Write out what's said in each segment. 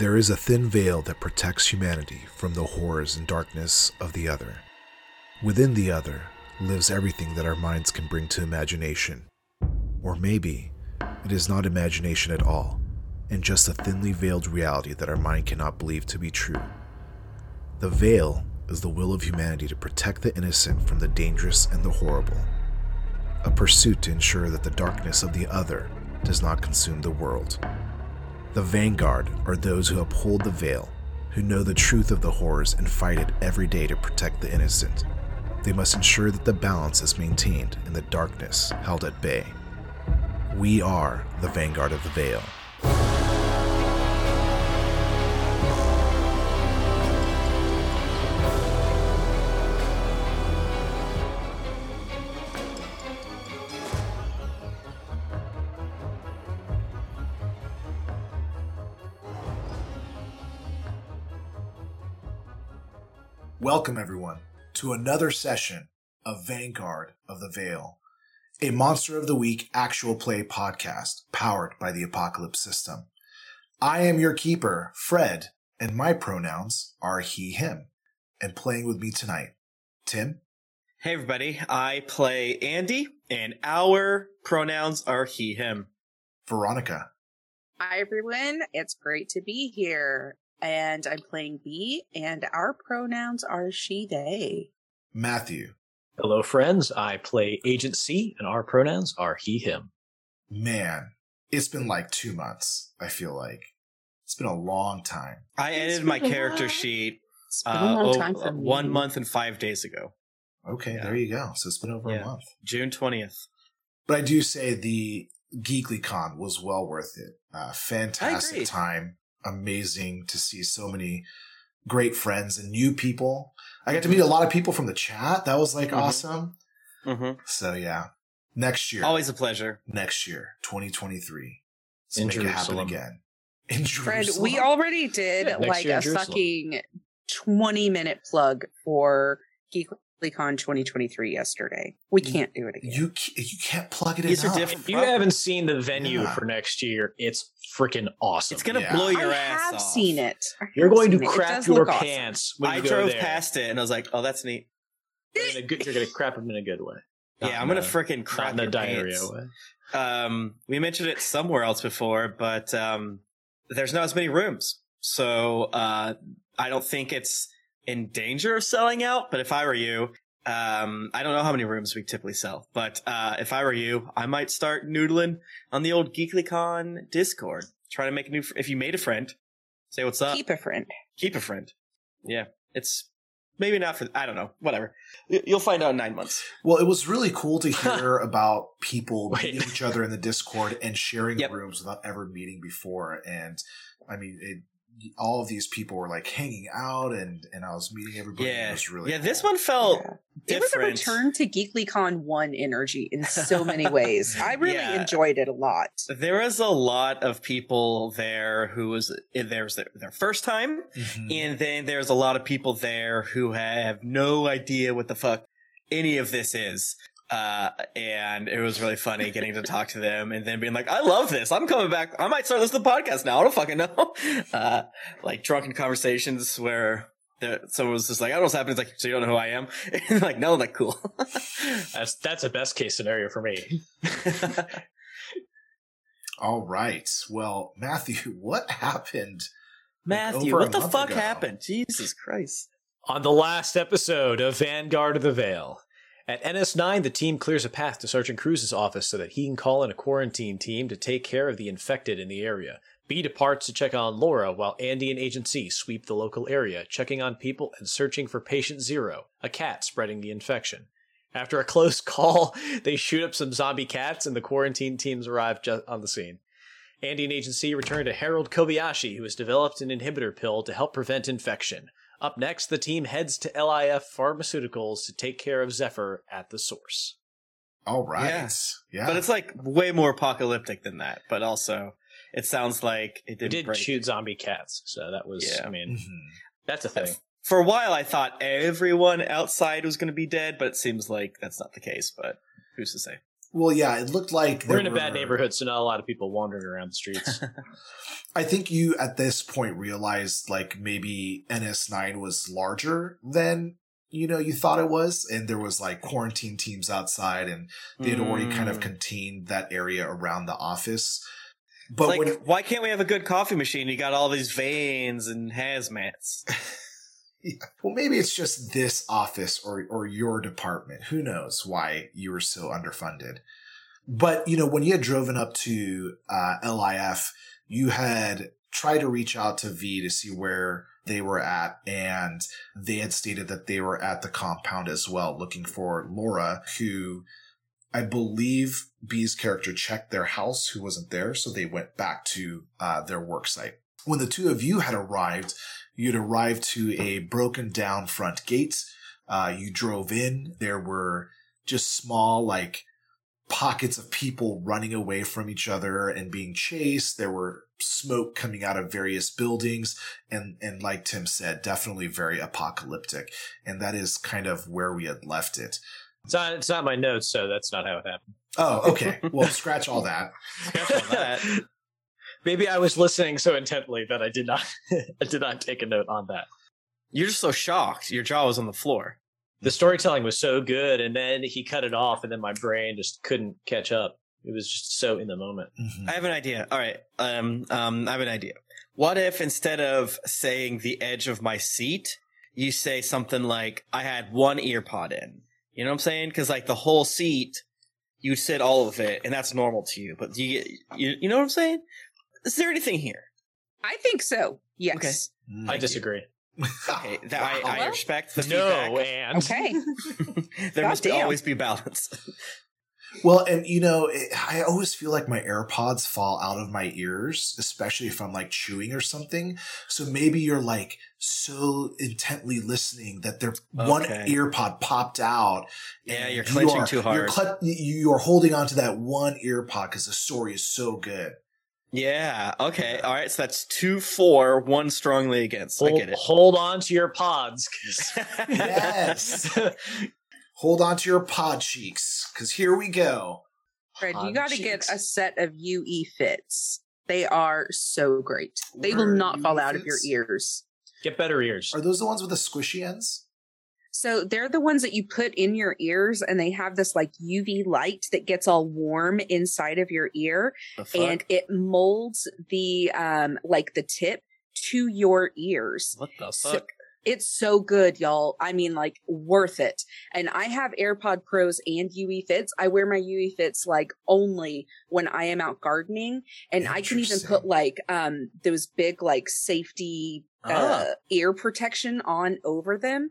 There is a thin veil that protects humanity from the horrors and darkness of the other. Within the other lives everything that our minds can bring to imagination. Or maybe it is not imagination at all, and just a thinly veiled reality that our mind cannot believe to be true. The veil is the will of humanity to protect the innocent from the dangerous and the horrible, a pursuit to ensure that the darkness of the other does not consume the world. The vanguard are those who uphold the veil, who know the truth of the horrors and fight it every day to protect the innocent. They must ensure that the balance is maintained and the darkness held at bay. We are the vanguard of the veil. Welcome, everyone, to another session of Vanguard of the Veil, a Monster of the Week actual play podcast powered by the Apocalypse System. I am your keeper, Fred, and my pronouns are he, him. And playing with me tonight, Tim, Hey everybody, I play Andy, and our pronouns are he, him. Veronica, Hi, everyone. It's great to be here. And I'm playing B, and our pronouns are she, they. Matthew. Hello, friends. I play Agent C, and our pronouns are he, him. Man, it's been like two months, I feel like. It's been a long time. I It's edited my character while. sheet It's been a uh, long o- time for me. one month and five days ago, Okay, Yeah. there you go. So it's been over a month. June 20th. But I do say the GeeklyCon was well worth it. Uh, fantastic time. Amazing to see so many great friends and new people. I got to meet a lot of people from the chat. That was like Mhm. awesome. hmm So yeah, next year, Always a pleasure. next year, 2023. Let's In make it happen again. In Fred, Jerusalem. we already did Yeah, like a Jerusalem. fucking 20 minute plug for GeeklyCon 2023 yesterday. We can't do it again. you you can't plug it These are different. If you haven't seen the venue Yeah. for next year, it's freaking awesome. It's gonna Yeah. blow your ass off. I've off. seen it. I You're going to seen it. It crap your look awesome. pants when I you go drove there. past it and I was like, "Oh, that's neat." In a good, you're going to crap them in a good way. Not yeah, I'm gonna a- freaking not crap in a diarrhea pants. way. Um, we mentioned it somewhere else before, but um, there's not as many rooms, so uh, I don't think it's in danger of selling out. But if I were you, um, I don't know how many rooms we typically sell, but uh, if I were you, I might start noodling on the old GeeklyCon Discord. trying to make a new. Fr- if you made a friend, say what's up. Keep a friend. Keep a friend. Yeah, it's maybe not for. I don't know. Whatever. You- You'll find out in nine months. Well, it was really cool to hear about people Wait. meeting each other in the Discord and sharing Yep. rooms without ever meeting before. And I mean, it, all of these people were like hanging out, and and I was meeting everybody. and It Yeah, was really yeah. This one felt Yeah. It was a return to GeeklyCon 1 energy in so many ways. I really Yeah. enjoyed it a lot. There was a lot of people there who was there was their, their first time, Mhm. and then there's a lot of people there who have no idea what the fuck any of this is. Uh, and it was really funny getting to talk to them and then being like, I love this. I'm coming back. I might start listening to the podcast now. I don't fucking know. Uh, like drunken conversations where there, someone was just like, I don't know what's happening. It's like, so you don't know who I am? And like, no, like, cool. That's that's a best case scenario for me. All right. Well, Matthew, what happened? Matthew, over a what the fuck ago. happened? Jesus Christ. On the last episode of Vanguard of the Veil, at NS9, the team clears a path to Sergeant Cruz's office so that he can call in a quarantine team to take care of the infected in the area. B departs to check on Laura while Andy and Agent C sweep the local area, checking on people and searching for Patient Zero, a cat spreading the infection. After a close call, they shoot up some zombie cats and the quarantine teams arrive just on the scene. Andy and Agent C return to Harold Kobayashi, who has developed an inhibitor pill to help prevent infection. Up next, the team heads to LIF Pharmaceuticals to take care of Zephyr at the source. All right. Yes. Yeah. But it's like way more apocalyptic than that. But also, it sounds like it didn't did break. shoot zombie cats, so that was, Yeah. I mean, Mhm. that's a thing. For a while, I thought everyone outside was going to be dead, but it seems like that's not the case. But who's to say? Well, yeah, it looked like We're in a bad neighborhood, so not a lot of people wandering around the streets. I think you at this point realized like maybe NS9 was larger than you know you thought it was, and there was like quarantine teams outside, and they had already kind of Mm. contained that area around the office. But like, when why can't we have a good coffee machine? You got all these veins and hazmats. Well, maybe it's just this office or or your department. Who knows why you were so underfunded? But you know, when you had driven up to uh, LIF, you had tried to reach out to B to see where they were at, and they had stated that they were at the compound as well, looking for Laura, who I believe B's character checked their house, who wasn't there, so they went back to uh, their work site. When the two of you had arrived, you'd arrived to a broken down front gate. Uh, you drove in. There were just small, like, pockets of people running away from each other and being chased. There were smoke coming out of various buildings. And, and like Tim said, definitely very apocalyptic. And that is kind of where we had left it. it's not. It's not my notes, so that's not how it happened. Oh, okay. Well, scratch all that. Scratch all that. Maybe I was listening so intently that I did not. I did not take a note on that. You're just so shocked. Your jaw was on the floor. The storytelling was so good, and then he cut it off, and then my brain just couldn't catch up. It was just so in the moment. Mhm. I have an idea. All right. Um, um, I have an idea. What if instead of saying the edge of my seat, you say something like, I had one ear pod in? You know what I'm saying? Cause like the whole seat, you sit all of it and that's normal to you, but do you, you, you know what I'm saying? Is there anything here? I think so. Yes. Okay. Mm. I disagree. Okay. That I, I Well, respect the No, feedback. and Okay. there must Goddamn. always be balance. Well, and you know, it, I always feel like my AirPods fall out of my ears, especially if I'm like chewing or something. So maybe you're like so intently listening that there one Okay. ear pod popped out. Yeah, and you're you clenching are- too You're, hard. cle- you- you are holding on to that one earpod because the story is so good. Yeah. Okay. All right. So that's two, four, one strongly against. I hold, get it. hold on to your pods. 'cause- Yes. Hold on to your pod cheeks because here we go. Fred, you got to get a set of UE fits. They are so great. They will Where not UE fall out of your ears. Get better ears. Are those the ones with the squishy ends? So they're the ones that you put in your ears and they have this like UV light that gets all warm inside of your ear and it molds the um like the tip to your ears. what the So- fuck? It's so good, y'all. I mean, like worth it. And I have AirPod Pros and UE Fits. I wear my UE Fits like only when I am out gardening, and I can even put like um those big like safety uh, Ah. ear protection on over them,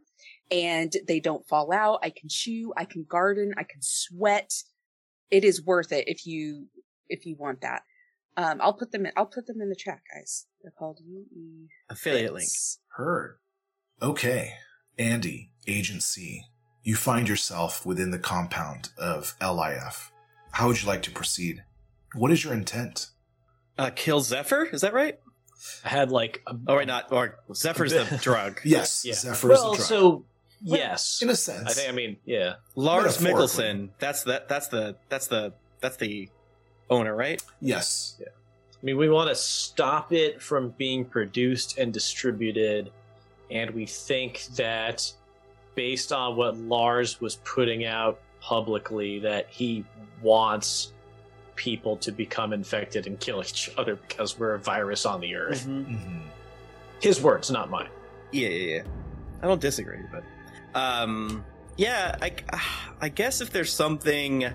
and they don't fall out. I can chew, I can garden, I can sweat. It is worth it if you if you want that. Um, I'll put them in. I'll put them in the chat, guys. They're called UE Affiliate links. Heard. Okay. Andy, Agent C, you find yourself within the compound of LIF. How would you like to proceed? What is your intent? Uh, kill Zephyr? Is that right? I had like a, Oh, wait, not. Or Zephyr's the drug. Yes, Yeah. Zephyr is well, the drug. so yes, in a sense. I think. I mean, yeah. Lars Mickelson. That's the. That's the. That's the. That's the owner, right? yes. Yeah. I mean, we want to stop it from being produced and distributed, and we think that based on what Lars was putting out publicly, that he wants people to become infected and kill each other because we're a virus on the earth. Mhm. His words, not mine. Yeah, yeah, yeah. I don't disagree, but um, yeah. I, I guess if there's something,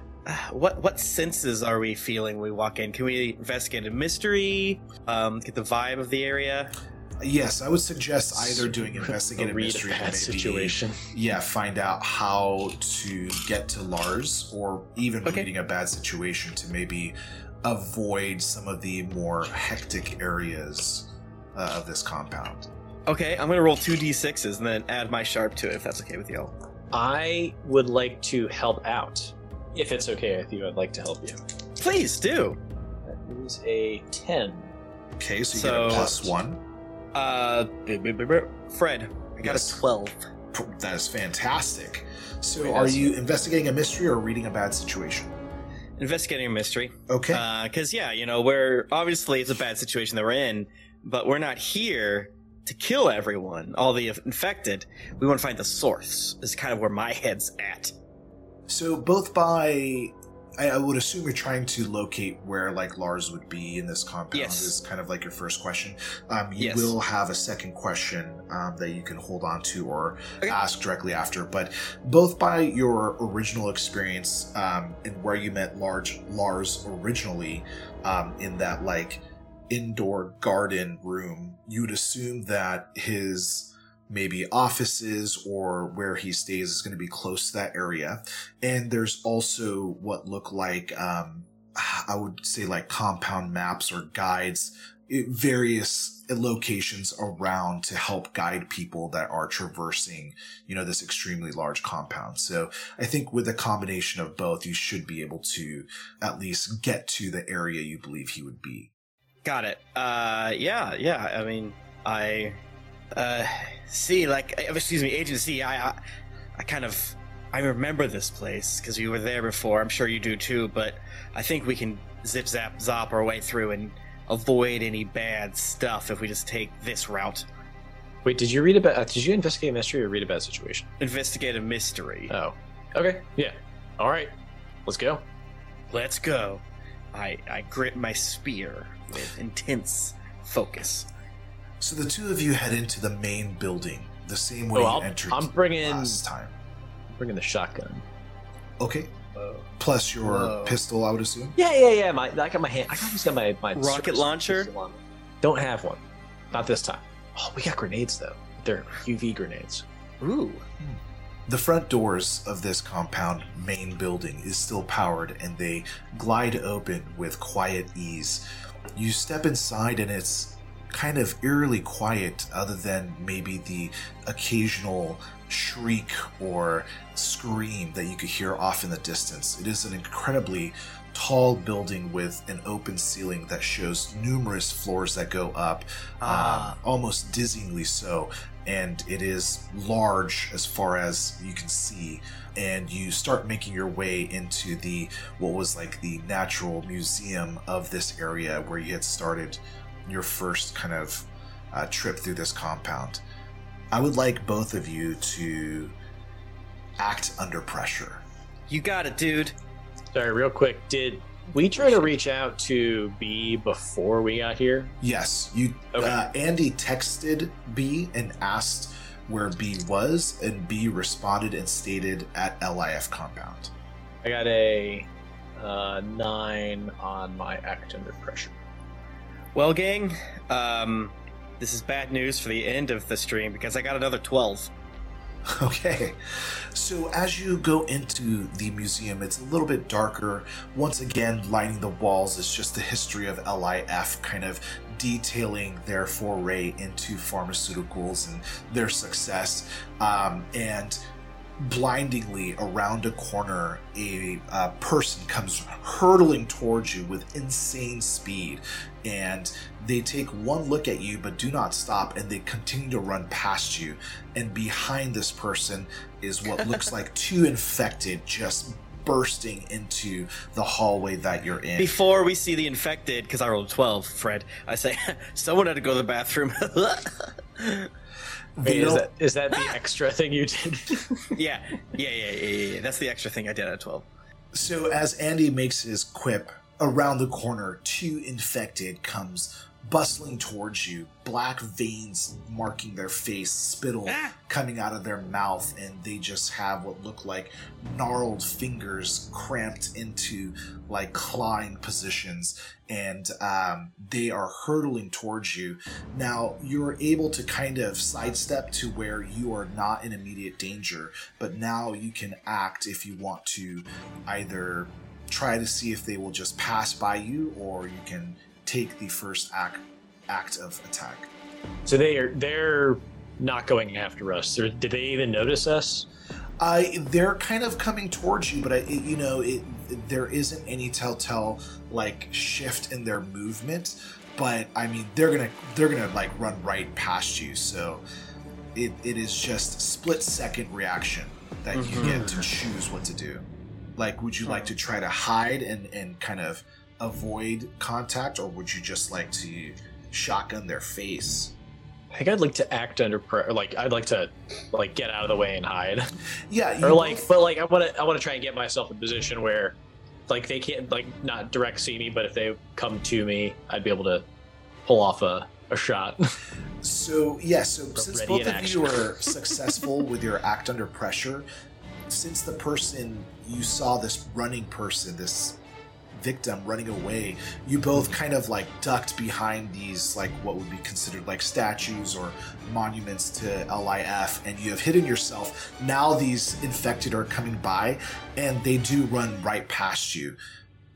what what senses are we feeling? when We walk in. Can we investigate a mystery? Um, get the vibe of the area. Yes, I would suggest either doing investigative mystery or maybe, situation. yeah, find out how to get to Lars or even Okay. reading a bad situation to maybe avoid some of the more hectic areas uh, of this compound. Okay, I'm gonna roll two d6s and then add my sharp to it if that's okay with y'all. I would like to help out. If it's okay with you, I'd like to help you. Please do. That is a 10. Okay, so you So- get a plus one. Uh, b- b- b- b- Fred, I got Yes. a twelve. That is fantastic. So, Wait, are that's- you investigating a mystery or reading a bad situation? investigating a mystery. Okay. Because yeah, you know, we're obviously it's a bad situation that we're in, but we're not here to kill everyone, all the infected. We want to find the source. Is kind of where my head's at. So both by I, I would assume you're trying to locate where like Lars would be in this compound Yes. is kind of like your first question. Um, you Yes. will have a second question um, that you can hold on to or Okay. ask directly after. But both by your original experience um, and where you met Large Lars originally um, in that like indoor garden room, you'd assume that his maybe offices or where he stays is going to be close to that area. And there's also what look like um i would say like compound maps or guides eh, various locations around to help guide people that are traversing you know this extremely large compound. So i think with a combination of both you should be able to at least get to the area you believe he would be Got it. Uh, yeah, yeah. I mean, I, uh, see, like, uh, excuse me, Agent I kind of, I remember this place because we were there before. I'm sure you do too. But I think we can zip zap zop our way through and avoid any bad stuff if we just take this route. Wait, did you read about? Uh, did you investigate a mystery or read about a situation? Investigate a mystery. Oh, okay, yeah. All right, let's go. Let's go. I, I grip my spear with intense focus. so the two of you head into the main building the same oh, way Oh, you I'll- entered I'm bringing- last time Bringing the shotgun. okay plus your Whoa. pistol i would assume Yeah, yeah, yeah. My, I got my hand. I always got my my Rocket launcher? on. Don't have one. Not this time. Oh, we got grenades though. They're UV grenades. Ooh. Hmm. The front doors of this compound main building is still powered and they glide open with quiet ease. You step inside and it's kind of eerily quiet, other than maybe the occasional shriek or scream that you could hear off in the distance. It is an incredibly tall building with an open ceiling that shows numerous floors that go up, Ah. um, almost dizzyingly so. And it is large as far as you can see. And you start making your way into the what was like the natural museum of this area where you had started your first kind of uh, trip through this compound. I would like both of you to act under pressure. You got it, dude. Sorry, real quick. Did we try to reach out to B before we got here? Yes, you. Okay. Uh, Andy texted B and asked where B was, and B responded and stated at LIF compound. I got a uh, nine on my act under pressure. Well, gang, um, this is bad news for the end of the stream because I got another 12. Okay, so as you go into the museum, it's a little bit darker. Once again, lining the walls is just the history of LIF, kind of detailing their foray into pharmaceuticals and their success. Um, and blindingly around a corner, a uh, person comes hurtling towards you with insane speed. And they take one look at you, but do not stop, and they continue to run past you. And behind this person is what looks like two infected just bursting into the hallway that you're in. Before we see the infected, because I rolled a 12, Fred, I say, someone had to go to the bathroom. They Wait, is that is that the ah! extra thing you did? yeah, yeah, yeah, yeah, yeah, yeah. That's the extra thing I did at 12. So as Andy makes his quip, around the corner, two infected comes bustling towards you, black veins marking their face, spittle Ah! coming out of their mouth, and they just have what look like gnarled fingers cramped into like clawing positions, and um, they are hurtling towards you. Now you're able to kind of sidestep to where you are not in immediate danger, but now you can act if you want to either try to see if they will just pass by you or you can take the first act act of attack. so they are they're not going after us. Or did they even notice us? I they're kind of coming towards you, but I, it, you know, it there isn't any telltale like shift in their movement. But I mean, they're gonna they're gonna like run right past you. So it, it is just split second reaction that you Mhm. get to choose what to do. Like, would you like to try to hide and, and kind of avoid contact, or would you just like to shotgun their face? I think I'd like to act under pressure. Like I'd like to, like get out of the way and hide, Yeah, or like, both- but like I want to, I want to try and get myself in a position where, like they can't like not direct see me, but if they come to me, I'd be able to pull off a, a shot. So yeah, so since both of action. you are successful with your act under pressure, since the person you saw this running person, this victim running away, you both mm-hmm. kind of like ducked behind these like what would be considered like statues or monuments to LIF, and you have hidden yourself. Now these infected are coming by, and they do run right past you.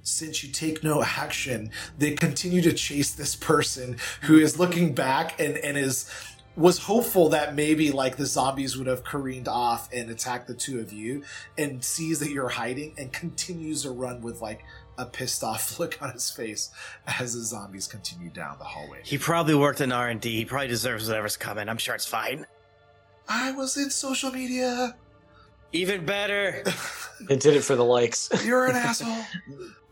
Since you take no action, they continue to chase this person who is mm-hmm. looking back and, and is was hopeful that maybe like the zombies would have careened off and attacked the two of you and sees that you're hiding and continues to run with like a pissed off look on his face as the zombies continue down the hallway. He probably worked in R and D. He probably deserves whatever's coming. I'm sure it's fine. I was in social media. Even better. they did it for the likes. You're an asshole.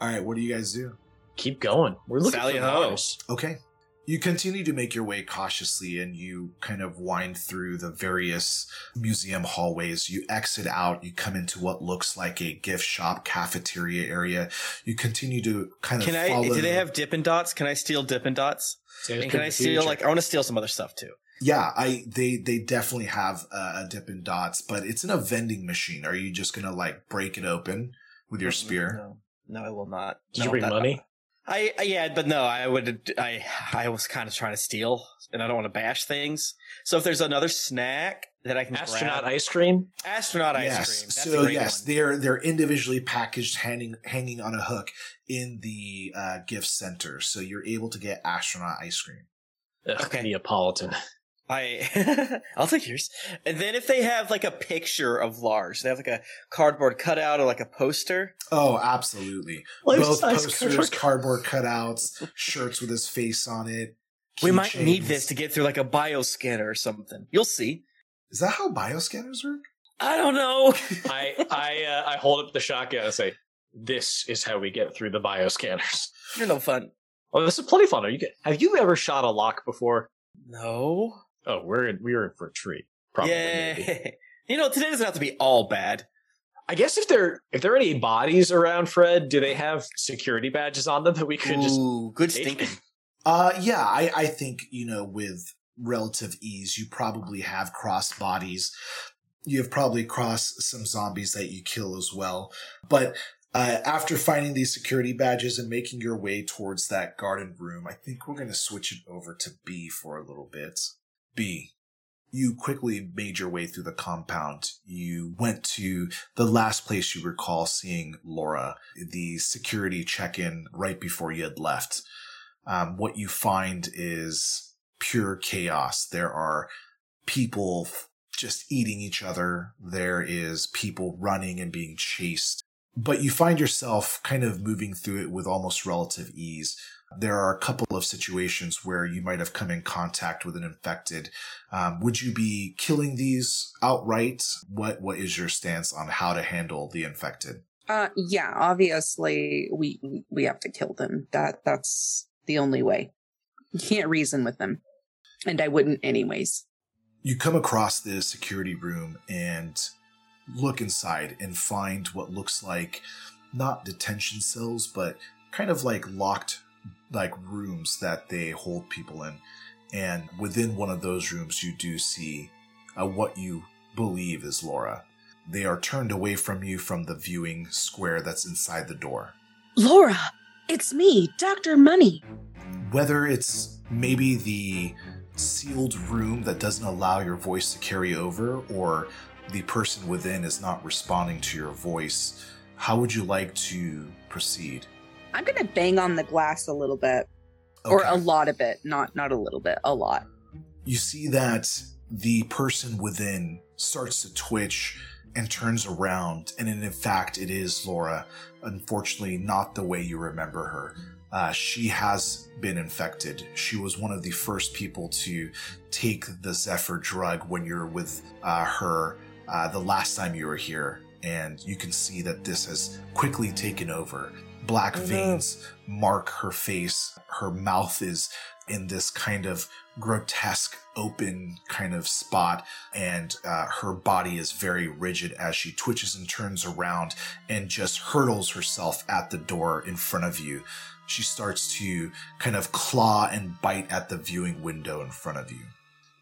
All right, what do you guys do? Keep going. We're looking Sally for ho. Mars. Okay. You continue to make your way cautiously and you kind of wind through the various museum hallways. You exit out, you come into what looks like a gift shop cafeteria area. You continue to kind of Can I? follow Do they the- have Dippin' Dots? Can I steal Dippin' Dots? Sailors And can I steal Future. like I want to steal some other stuff too. Yeah, I they they definitely have uh, a Dippin' Dots, but it's in a vending machine. Are you just gonna like break it open with your spear? No, no, I will not. Did you bring that- money? I, I yeah, but no, I would. I I was kind of trying to steal, and I don't want to bash things. So if there's another snack that I can Astronaut grab, ice cream. astronaut ice yes. cream. That's so a great yes, one. they're they're individually packaged, hanging hanging on a hook in the uh, gift center. So you're able to get astronaut ice cream. Ugh, Okay. Neapolitan. I I'll take yours. And then if they have like a picture of Lars, they have like a cardboard cutout or like a poster. Oh, absolutely. Both posters, cardboard cutouts, shirts with his face on it. We might need this to get through like a bioscanner or something. You'll see. Is that how bioscanners work? I don't know. I I uh, I hold up the shotgun and say, "This is how we get through the bioscanners." You're no fun. Oh, this is plenty fun. Are you? Have you ever shot a lock before? No. Oh, we're in, we're in for a treat. Probably. yeah. You know, today doesn't have to be all bad. I guess if there if there are any bodies around, Fred, do they have security badges on them that we could just? Ooh, good take? stinking. Uh, yeah, I, I think, you know, with relative ease, you probably have crossed bodies. You have probably crossed some zombies that you kill as well. But uh, after finding these security badges and making your way towards that garden room, I think we're going to switch it over to B for a little bit. B. You quickly made your way through the compound. You went to the last place you recall seeing Laura, the security check in right before you had left um, what you find is pure chaos. There are people just eating each other. There is people running and being chased. But you find yourself kind of moving through it with almost relative ease. There are a couple of situations where you might have come in contact with an infected. Um, would you be killing these outright? What What is your stance on how to handle the infected? Uh, yeah, obviously we we have to kill them. That that's the only way. You can't reason with them, and I wouldn't anyways. you come across the security room and look inside and find what looks like not detention cells but kind of like locked like rooms that they hold people in. And within one of those rooms you do see uh, what you believe is laura. They are turned away from you from the viewing square that's inside the door. Laura, it's me, Doctor Money. whether it's maybe the sealed room that doesn't allow your voice to carry over or the person within is not responding to your voice how would you like to proceed I'm gonna bang on the glass a little bit, or a lot of it, not not a little bit, a lot. you see that the person within starts to twitch and turns around and in fact it is laura. Unfortunately not the way you remember her. Uh, she has been infected. She was one of the first people to take the zephyr drug when you're with uh, her uh, the last time you were here and you can see that this has quickly taken over. Black no. veins mark her face. Her mouth is in this kind of grotesque open kind of spot and uh, her body is very rigid as she twitches and turns around and just hurtles herself at the door in front of you she starts to kind of claw and bite at the viewing window in front of you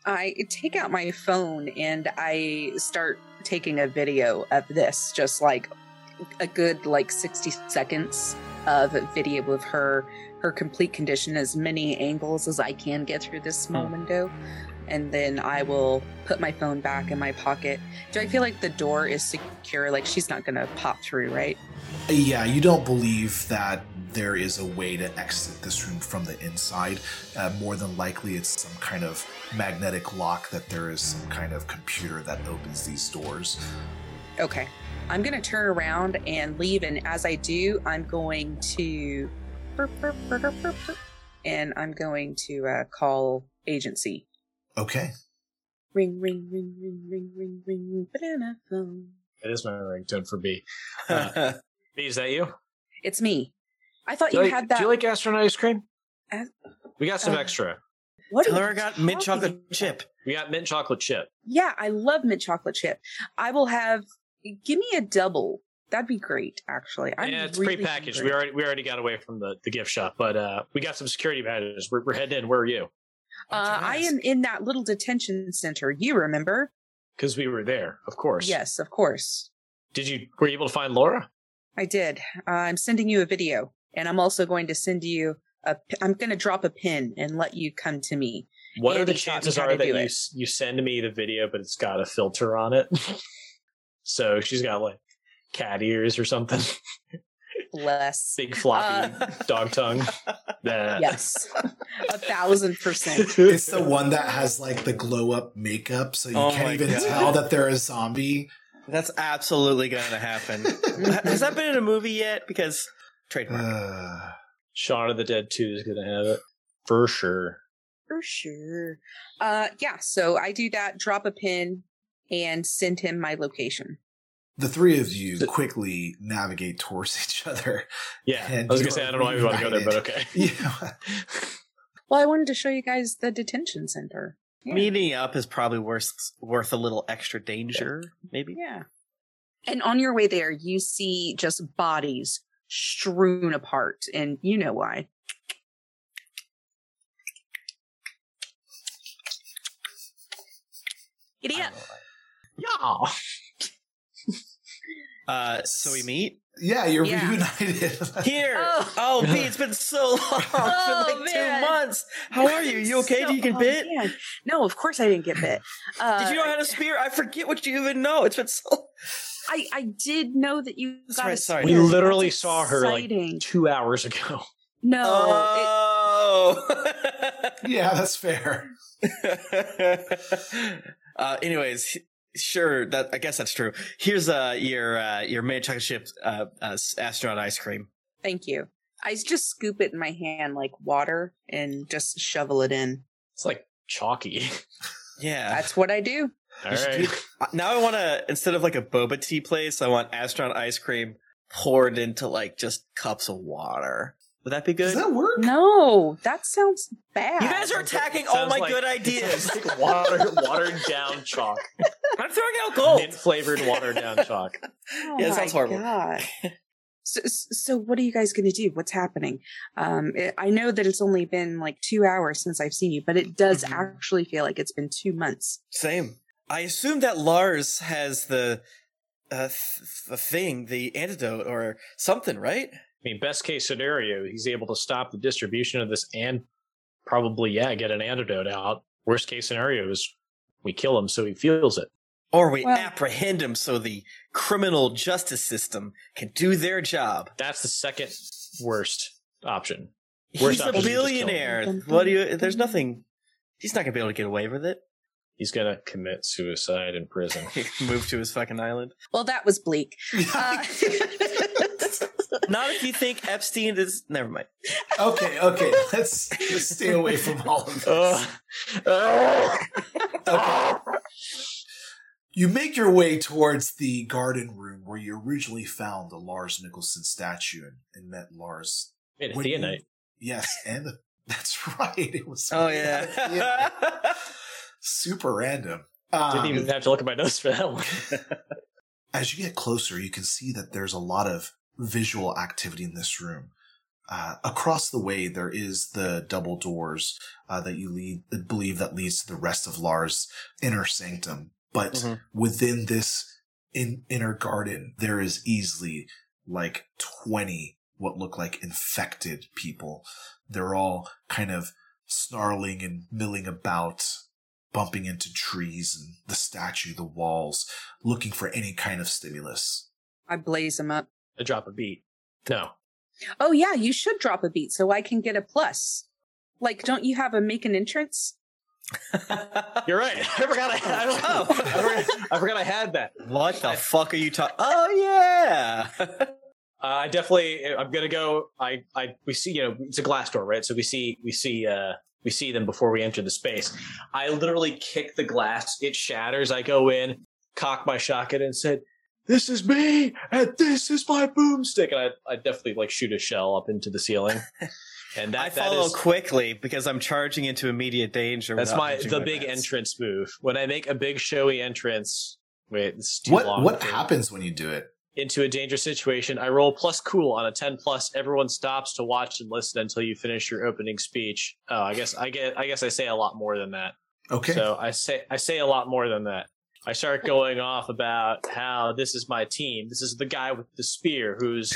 I take out my phone and I start taking a video of this, just like a good like 60 seconds of a video of her her complete condition as many angles as I can get through this small Hmm. window. And then I will put my phone back in my pocket. Do I feel like the door is secure? Like she's not gonna pop through, right? yeah you don't believe that there is a way to exit this room from the inside uh, more than likely it's some kind of magnetic lock that there is some kind of computer that opens these doors Okay. I'm going to turn around and leave. And as I do, I'm going to. burp, burp, burp, burp, burp, burp, And I'm going to uh, call Agent C. okay Ring, ring, ring, ring, ring, ring, ring, banana phone. It is my ringtone for B. Uh, B, is that you? It's me. I thought Do you you, like, had that. do you like astronaut ice cream? As- we got some uh, extra. what are Taylor you got mint chocolate about? chip. We got mint chocolate chip. Yeah, I love mint chocolate chip. I will have. Give me a double. That'd be great, actually. I'm yeah, it's really prepackaged. hungry. We already we already got away from the, the gift shop, but uh, we got some security badges. We're, we're heading in. Where are you? Uh, I am in that little detention center. You remember? Because we were there, of course. Yes, of course. Did you were you able to find Laura? I did. Uh, I'm sending you a video, and I'm also going to send you a. I'm going to drop a pin and let you come to me. What are the Andy taught me chances are that you it. you send me the video, but it's got a filter on it? so she's got like cat ears or something, Bless. big floppy Uh, dog tongue. Nah. Yes, a thousand percent. it's the one that has like the glow up makeup so you Oh can't even God. tell that they're a zombie That's absolutely going to happen. Has that been in a movie yet? Because trademark. Uh, Shaun of the Dead Two is gonna have it for sure. For sure. Uh, yeah. So I do that. Drop a pin and send him my location. the three of you So- quickly navigate towards each other. Yeah, I was gonna say I don't know why we want to go there, but okay. Yeah. Well, I wanted to show you guys the detention center. Yeah. Meeting up is probably worth worth a little extra danger, maybe. Yeah. And on your way there, you see just bodies strewn apart, and you know why. Idiot. Yeah. Uh, so we meet Yeah, you're Yeah. reunited. here. Oh. Oh, Pete, it's been so long. It's Oh, been like man. two months. How are you? You okay? So- Did you get oh, bit? man. No, of course I didn't get bit. Uh, Did you know how to spear? I forget what you even know. It's been so. I, I did know that you That's got right, a sorry. We literally That's saw her like two hours ago. No, Oh. yeah, that's fair. uh, anyways, sure. That I guess that's true. Here's uh your uh your main chocolate chip uh, uh astronaut ice cream. thank you. I just scoop it in my hand like water and just shovel it in. It's like chalky. Yeah. That's what I do. All You do- uh, now I want to instead of like a boba tea place, I want astronaut ice cream poured into like just cups of water. Would that be good? Does that work? No, that sounds bad. you guys are Sounds like- attacking all my like- good ideas. Sounds like water, watered down chalk, I'm throwing out gold. mint flavored watered down chalk. Oh Yeah, it sounds horrible. God. So, so what are you guys going to do? What's happening? Um, it, I know that it's only been like two hours since I've seen you, but it does Mhm. actually feel like it's been two months. Same. I assume that Lars has the uh, th- the thing, the antidote or something, right? I mean, best case scenario, he's able to stop the distribution of this and probably, yeah, get an antidote out. Worst case scenario is we kill him so he feels it. Or we Well- apprehend him so the criminal justice system can do their job. That's the second worst option. Worst He's a option is just kill him. billionaire. What do you? There's nothing. He's not gonna be able to get away with it. He's going to commit suicide in prison. Move to his fucking island. Well, that was bleak. Uh, Not if you think Epstein is. Never mind. okay, okay. Let's, let's stay away from all of this. Ugh. Ugh. Okay. You make your way towards the garden room where you originally found the Lars Nicholson statue and, and met Lars. Made a When you- Yes, and that's right. It was. Oh yeah, yeah. super random. Didn't Um, even have to look at my notes for that one. as you get closer, you can see that there's a lot of visual activity in this room. Uh, across the way, there is the double doors uh, that you lead, believe that leads to the rest of Lars' inner sanctum. But Mhm. within this in, inner garden, there is easily like 20 what look like infected people. They're all kind of snarling and milling about, bumping into trees and the statue, the walls, looking for any kind of stimulus. I blaze them up. A drop a beat. No. Oh yeah, you should drop a beat so I can get a plus. Like, don't you have a make an entrance? You're right. I forgot I, I, Oh. I, forgot, I forgot I had that. what the fuck are you talking? Oh yeah. Uh, I definitely. I'm gonna go. I. I. We see. You know, it's a glass door, right? So we see. We see. uh We see them before we enter the space. I literally kick the glass. It shatters. I go in, cock my shotgun, and said, "This is me, and this is my boomstick." And I. I definitely like shoot a shell up into the ceiling. And that. I that follow is- quickly because I'm charging into immediate danger. That's my the my big bets. entrance move. When I make a big showy entrance. Wait, this is too What long. what happens when you do it? into a dangerous situation. I roll plus cool on a 10 plus. Everyone stops to watch and listen until you finish your opening speech. Oh, I guess I get I guess I say a lot more than that. Okay. So I say I say a lot more than that. I start going off about how this is my team. This is the guy with the spear who's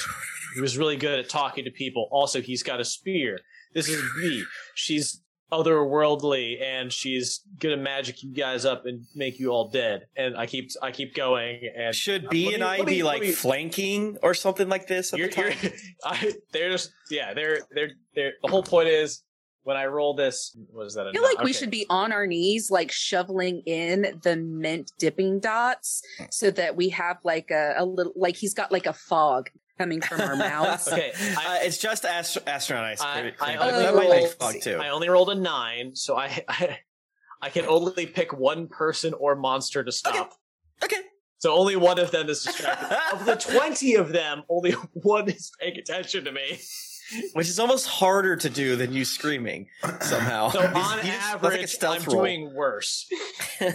who's really good at talking to people. Also, he's got a spear. This is B. She's otherworldly and she's gonna magic you guys up and make you all dead. And I keep I keep going and Should B and me- I be like me- flanking or something like this you're, the you're, I, they're just yeah they're they're they're the whole point is when I roll this what is that I feel like we should be on our knees, like shoveling in the mint Dippin' Dots, so that we have like a, a little, like he's got like a fog coming from our mouths. okay uh, it's just astro- astronaut ice cream. I but only that might rolled- fog too. I only rolled a nine so I, I I can only pick one person or monster to stop okay. so only one of them is distracted of the 20 of them only one is paying attention to me Which is almost harder to do than you screaming somehow. so He's- on he just- like average I'm roll. doing worse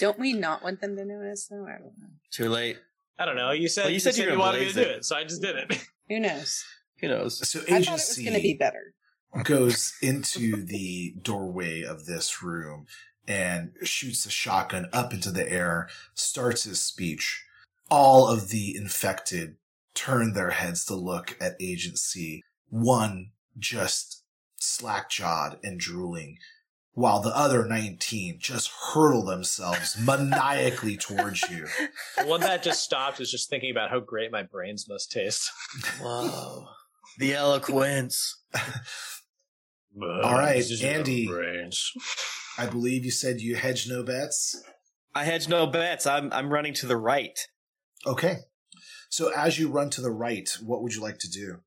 Don't we not want them to notice though? I don't know. Too late. I don't know you said Well, you said you were you wanted me to blaze do it. it so I just did it Who knows? Who knows? so I thought it was Agent C going to be better. goes into the doorway of this room and shoots a shotgun up into the air, starts his speech. All of the infected turn their heads to look at Agent C. One just slack jawed and drooling, while the other 19 just hurtle themselves maniacally towards you. the one that just stopped is just thinking about how great my brains must taste Whoa. The eloquence. All right, This is your Andy. I believe you said you hedge no bets. I hedge no bets. I'm I'm running to the right. Okay. So as you run to the right, what would you like to do?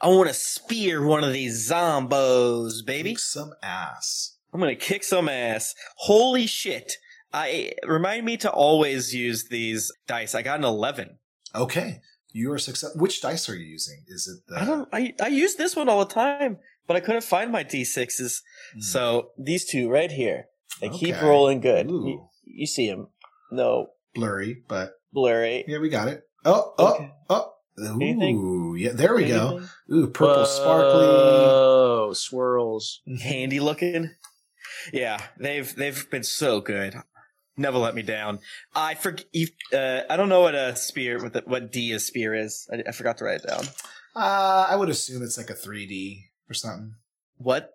I want to spear one of these zombos, baby. Kick some ass. I'm gonna kick some ass. Holy shit! I remind me to always use these dice. I got an eleven. Okay. You are success. Which dice are you using? Is it the? I don't. I I use this one all the time, but I couldn't find my d6s. Hmm. So these two right here, they keep rolling good. You, you see them? No blurry, but blurry. yeah, we got it. Oh, oh, Okay. oh. Anything? Ooh, yeah, there we go. Anything? Ooh, purple sparkly. Oh, swirls. handy looking. Yeah, they've they've been so good. Never let me down. I forget. Uh, I don't know what a spear, what the, what D a spear is. I, I forgot to write it down. Uh, I would assume it's like a 3D or something. What?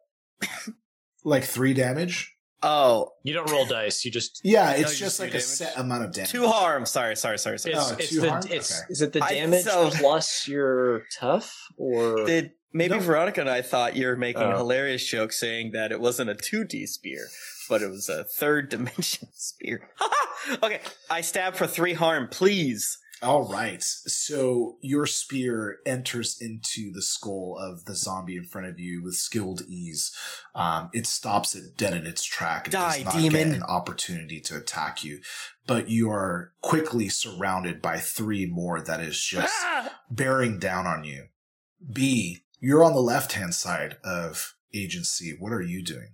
Like three damage? Oh, You don't roll dice. You just Yeah, it's you just do like a damage. set amount of damage. two harm. Sorry, sorry, sorry, sorry. it's, Oh, it's two the harm? it's Okay. is it the I- damage so- plus your tough or Did maybe No. Veronica and I thought you were making a Oh. hilarious joke saying that it wasn't a two D spear, but it was a third dimension spear. okay, I stab for three harm, please. All right. So your spear enters into the skull of the zombie in front of you with skilled ease. Um, it stops it dead in its track and Die, does not demon. get an opportunity to attack you. But you are quickly surrounded by three more that is just Ah! bearing down on you. B, you're on the left hand side of Agent C. What are you doing?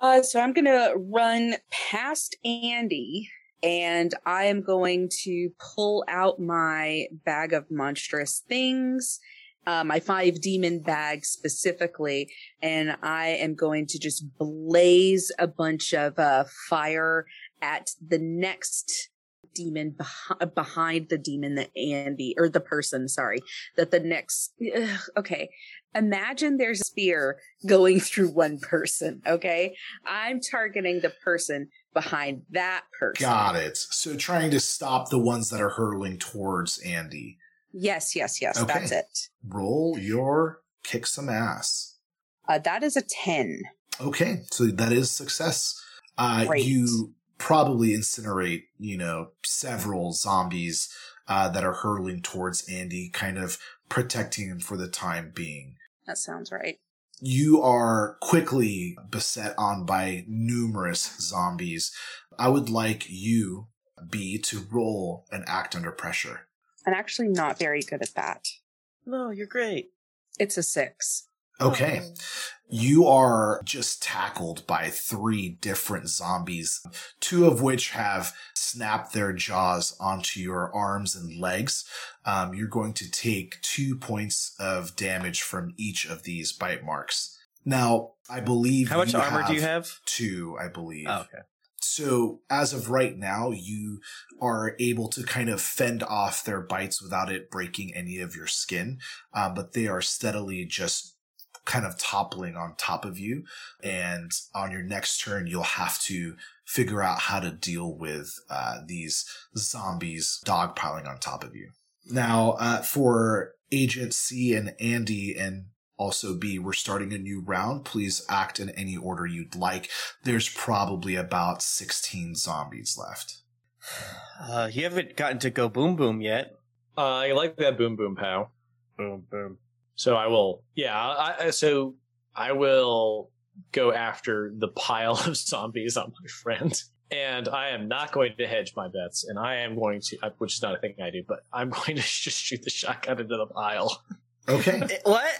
Uh, so I'm gonna run past Andy, and I am going to pull out my bag of monstrous things, uh, my five demon bag specifically, and I am going to just blaze a bunch of uh, fire at the next demon beh- behind the demon that Andy or the person, sorry, that the next. Ugh, okay, imagine there's a spear going through one person. Okay, I'm targeting the person behind that person. Got it. So trying to stop the ones that are hurtling towards Andy. Yes, yes, yes. Okay. That's it. Roll your kick some ass. Uh, that is a ten. Okay, so that is success. Uh, you probably incinerate, you know, several zombies uh, that are hurtling towards Andy, kind of protecting him for the time being. That sounds right. You are quickly beset on by numerous zombies. I would like you, B, to roll and act under pressure. I'm actually not very good at that. No, you're great. It's a six. Okay. You are just tackled by three different zombies, two of which have snapped their jaws onto your arms and legs. Um, you're going to take two points of damage from each of these bite marks. Now, I believe How much you armor do you have? Two, I believe. Oh, okay. So as of right now, you are able to kind of fend off their bites without it breaking any of your skin. Um, but they are steadily just kind of toppling on top of you. And on your next turn, you'll have to figure out how to deal with uh, these zombies dogpiling on top of you. Now, uh, for Agent C and Andy and also B, we're starting a new round. Please act in any order you'd like. There's probably about 16 zombies left. Uh, you haven't gotten to go boom boom yet. Uh, I like that boom boom pow. Boom boom. So I will, yeah. I, I- so I will go after the pile of zombies on my friend, and I am not going to hedge my bets, and I am going to, which is not a thing I do, but I'm going to just shoot the shotgun into the pile. Okay. Eh, What?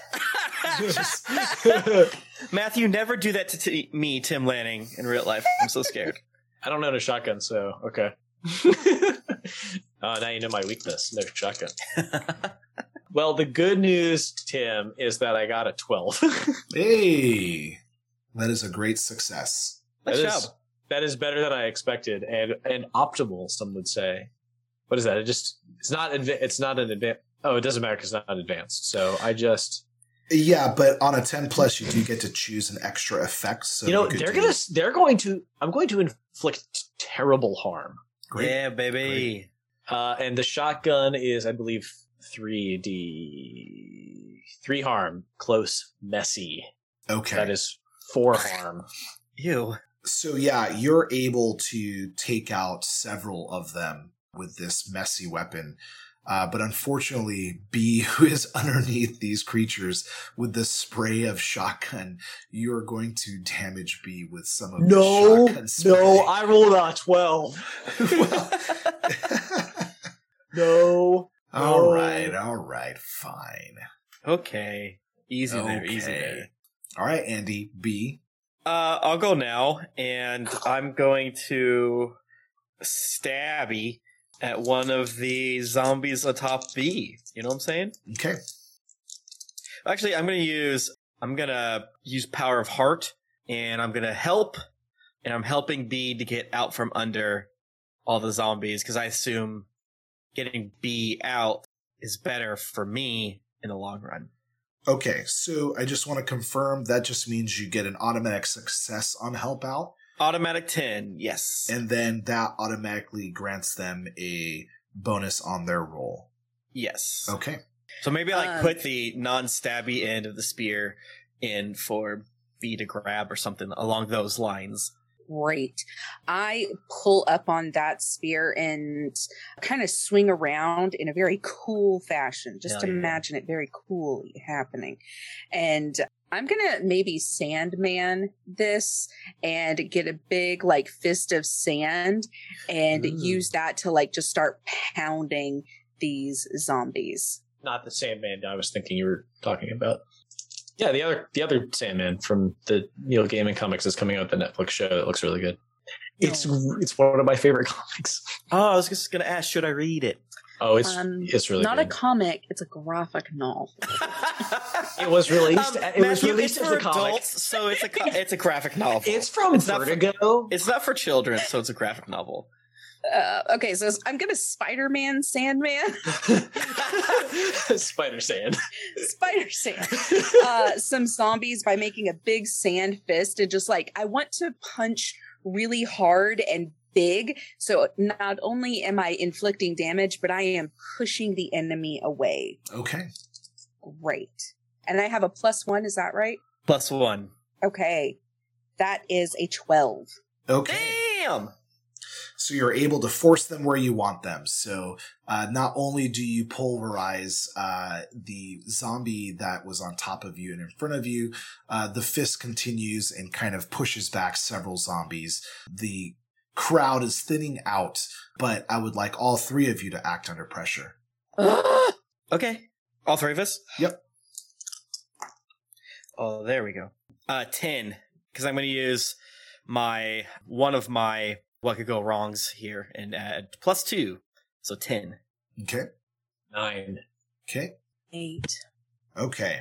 Matthew, never do that to t- me, Tim Lanning, in real life. I'm so scared. I don't own a shotgun, so okay. uh, now you know my weakness. No shotgun. Well, the good news, Tim, is that I got a twelve. hey, that is a great success. Nice That job. is- that is better than I expected, and and optimal. Some would say. What is that? It just it's not adva- it's not an advanced. Oh, it doesn't matter because it's not advanced. So I just Yeah, but on a 10 plus, you do get to choose an extra effect. So you know could they're gonna they're going to I'm going to inflict terrible harm. Great. Yeah, baby. Uh, and the shotgun is, I believe, three d three harm, close, messy. Okay. That is four harm. Ew. So yeah, you're able to take out several of them with this messy weapon. Uh, but unfortunately, B, who is underneath these creatures with the spray of shotgun, you're going to damage B with some of the shotgun spray. No, I rolled a twelve. well, No. All No. right, all right, fine. okay. Easy there, easy there. All right, Andy, B. Uh, I'll go now, and I'm going to stabby at one of the zombies atop B. You know what I'm saying? Okay. Actually, I'm gonna use I'm gonna use power of heart, and I'm gonna help, and I'm helping B to get out from under all the zombies because I assume getting B out is better for me in the long run. Okay, so I just want to confirm that just means you get an automatic success on help out, Automatic ten, yes. and then that automatically grants them a bonus on their roll. yes. Okay. So maybe I like Um, put the non-stabby end of the spear in for B to grab or something along those lines. Great. I pull up on that spear and kind of swing around in a very cool fashion. Just Hell yeah. imagine it very coolly happening. And I'm going to maybe Sandman this and get a big like fist of sand and Ooh. use that to like just start pounding these zombies. Not the Sandman I was thinking you were talking about. Yeah, the other the other Sandman from the Neil Gaiman comics is coming out the Netflix show. It looks really good. It's it's one of my favorite comics. Oh, I was just gonna ask, should I read it? Oh, it's Um, it's really Not a comic, it's a graphic novel. It was released- Um, it was released it's as a for comic. adults, so it's a co- it's a graphic novel. it's from It's not for- Vertigo. it's not for children, so it's a graphic novel. Uh, okay, so I'm gonna Spider-Man Sandman, Spider Sand. Spider Sand, uh, some zombies by making a big sand fist and just like I want to punch really hard and big. So not only am I inflicting damage, but I am pushing the enemy away. Okay. Great, and I have a plus one. Is that right? Plus one. Okay, that is a twelve. Okay. Damn. So you're able to force them where you want them. So uh, not only do you pulverize uh, the zombie that was on top of you and in front of you, uh, the fist continues and kind of pushes back several zombies. The crowd is thinning out, but I would like all three of you to act under pressure. Okay. All three of us? Yep. Oh, there we go. Uh, 10. Because I'm going to use my, one of my what could go wrongs here and add plus two. So 10. Okay. Nine. Okay. Eight. Okay.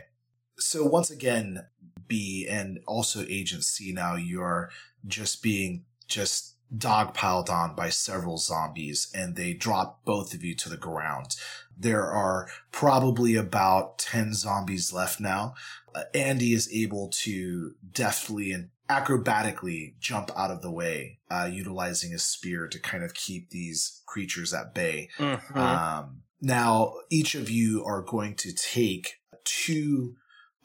So once again, B and also Agent C now you're just being just dogpiled on by several zombies and they drop both of you to the ground. There are probably about 10 zombies left now. Uh, Andy is able to deftly and acrobatically jump out of the way, uh, utilizing his spear to kind of keep these creatures at bay. Mhm. Um, now, each of you are going to take two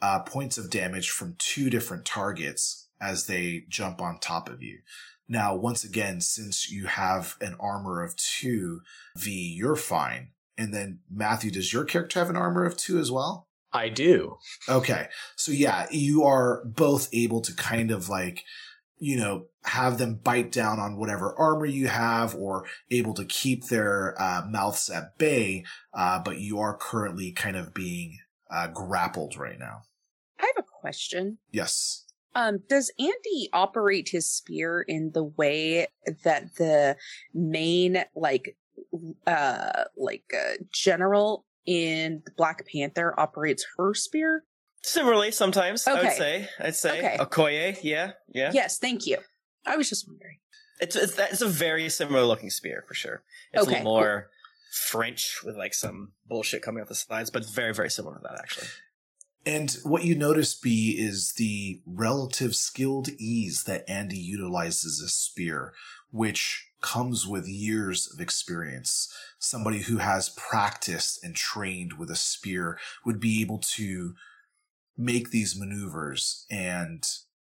uh, points of damage from two different targets as they jump on top of you. Now, once again, since you have an armor of two, B, you're fine. And then, Matthew, does your character have an armor of two as well? I do. Okay. So yeah, you are both able to kind of like, you know, have them bite down on whatever armor you have or able to keep their uh, mouths at bay. Uh, but you are currently kind of being uh, grappled right now. I have a question. Yes. Um, does Andy operate his spear in the way that the main like uh like uh, general in Black Panther operates her spear? Similarly, sometimes, I would say. I'd say. Okay. Okoye, yeah, yeah. Yes, thank you. I was just wondering. It's, it's, it's a very similar looking spear, for sure. It's a little more French with like some bullshit coming out the sides, but very, very similar to that, actually. And what you notice, B, is the relative skilled ease that Andy utilizes a spear, which comes with years of experience. Somebody who has practiced and trained with a spear would be able to make these maneuvers. And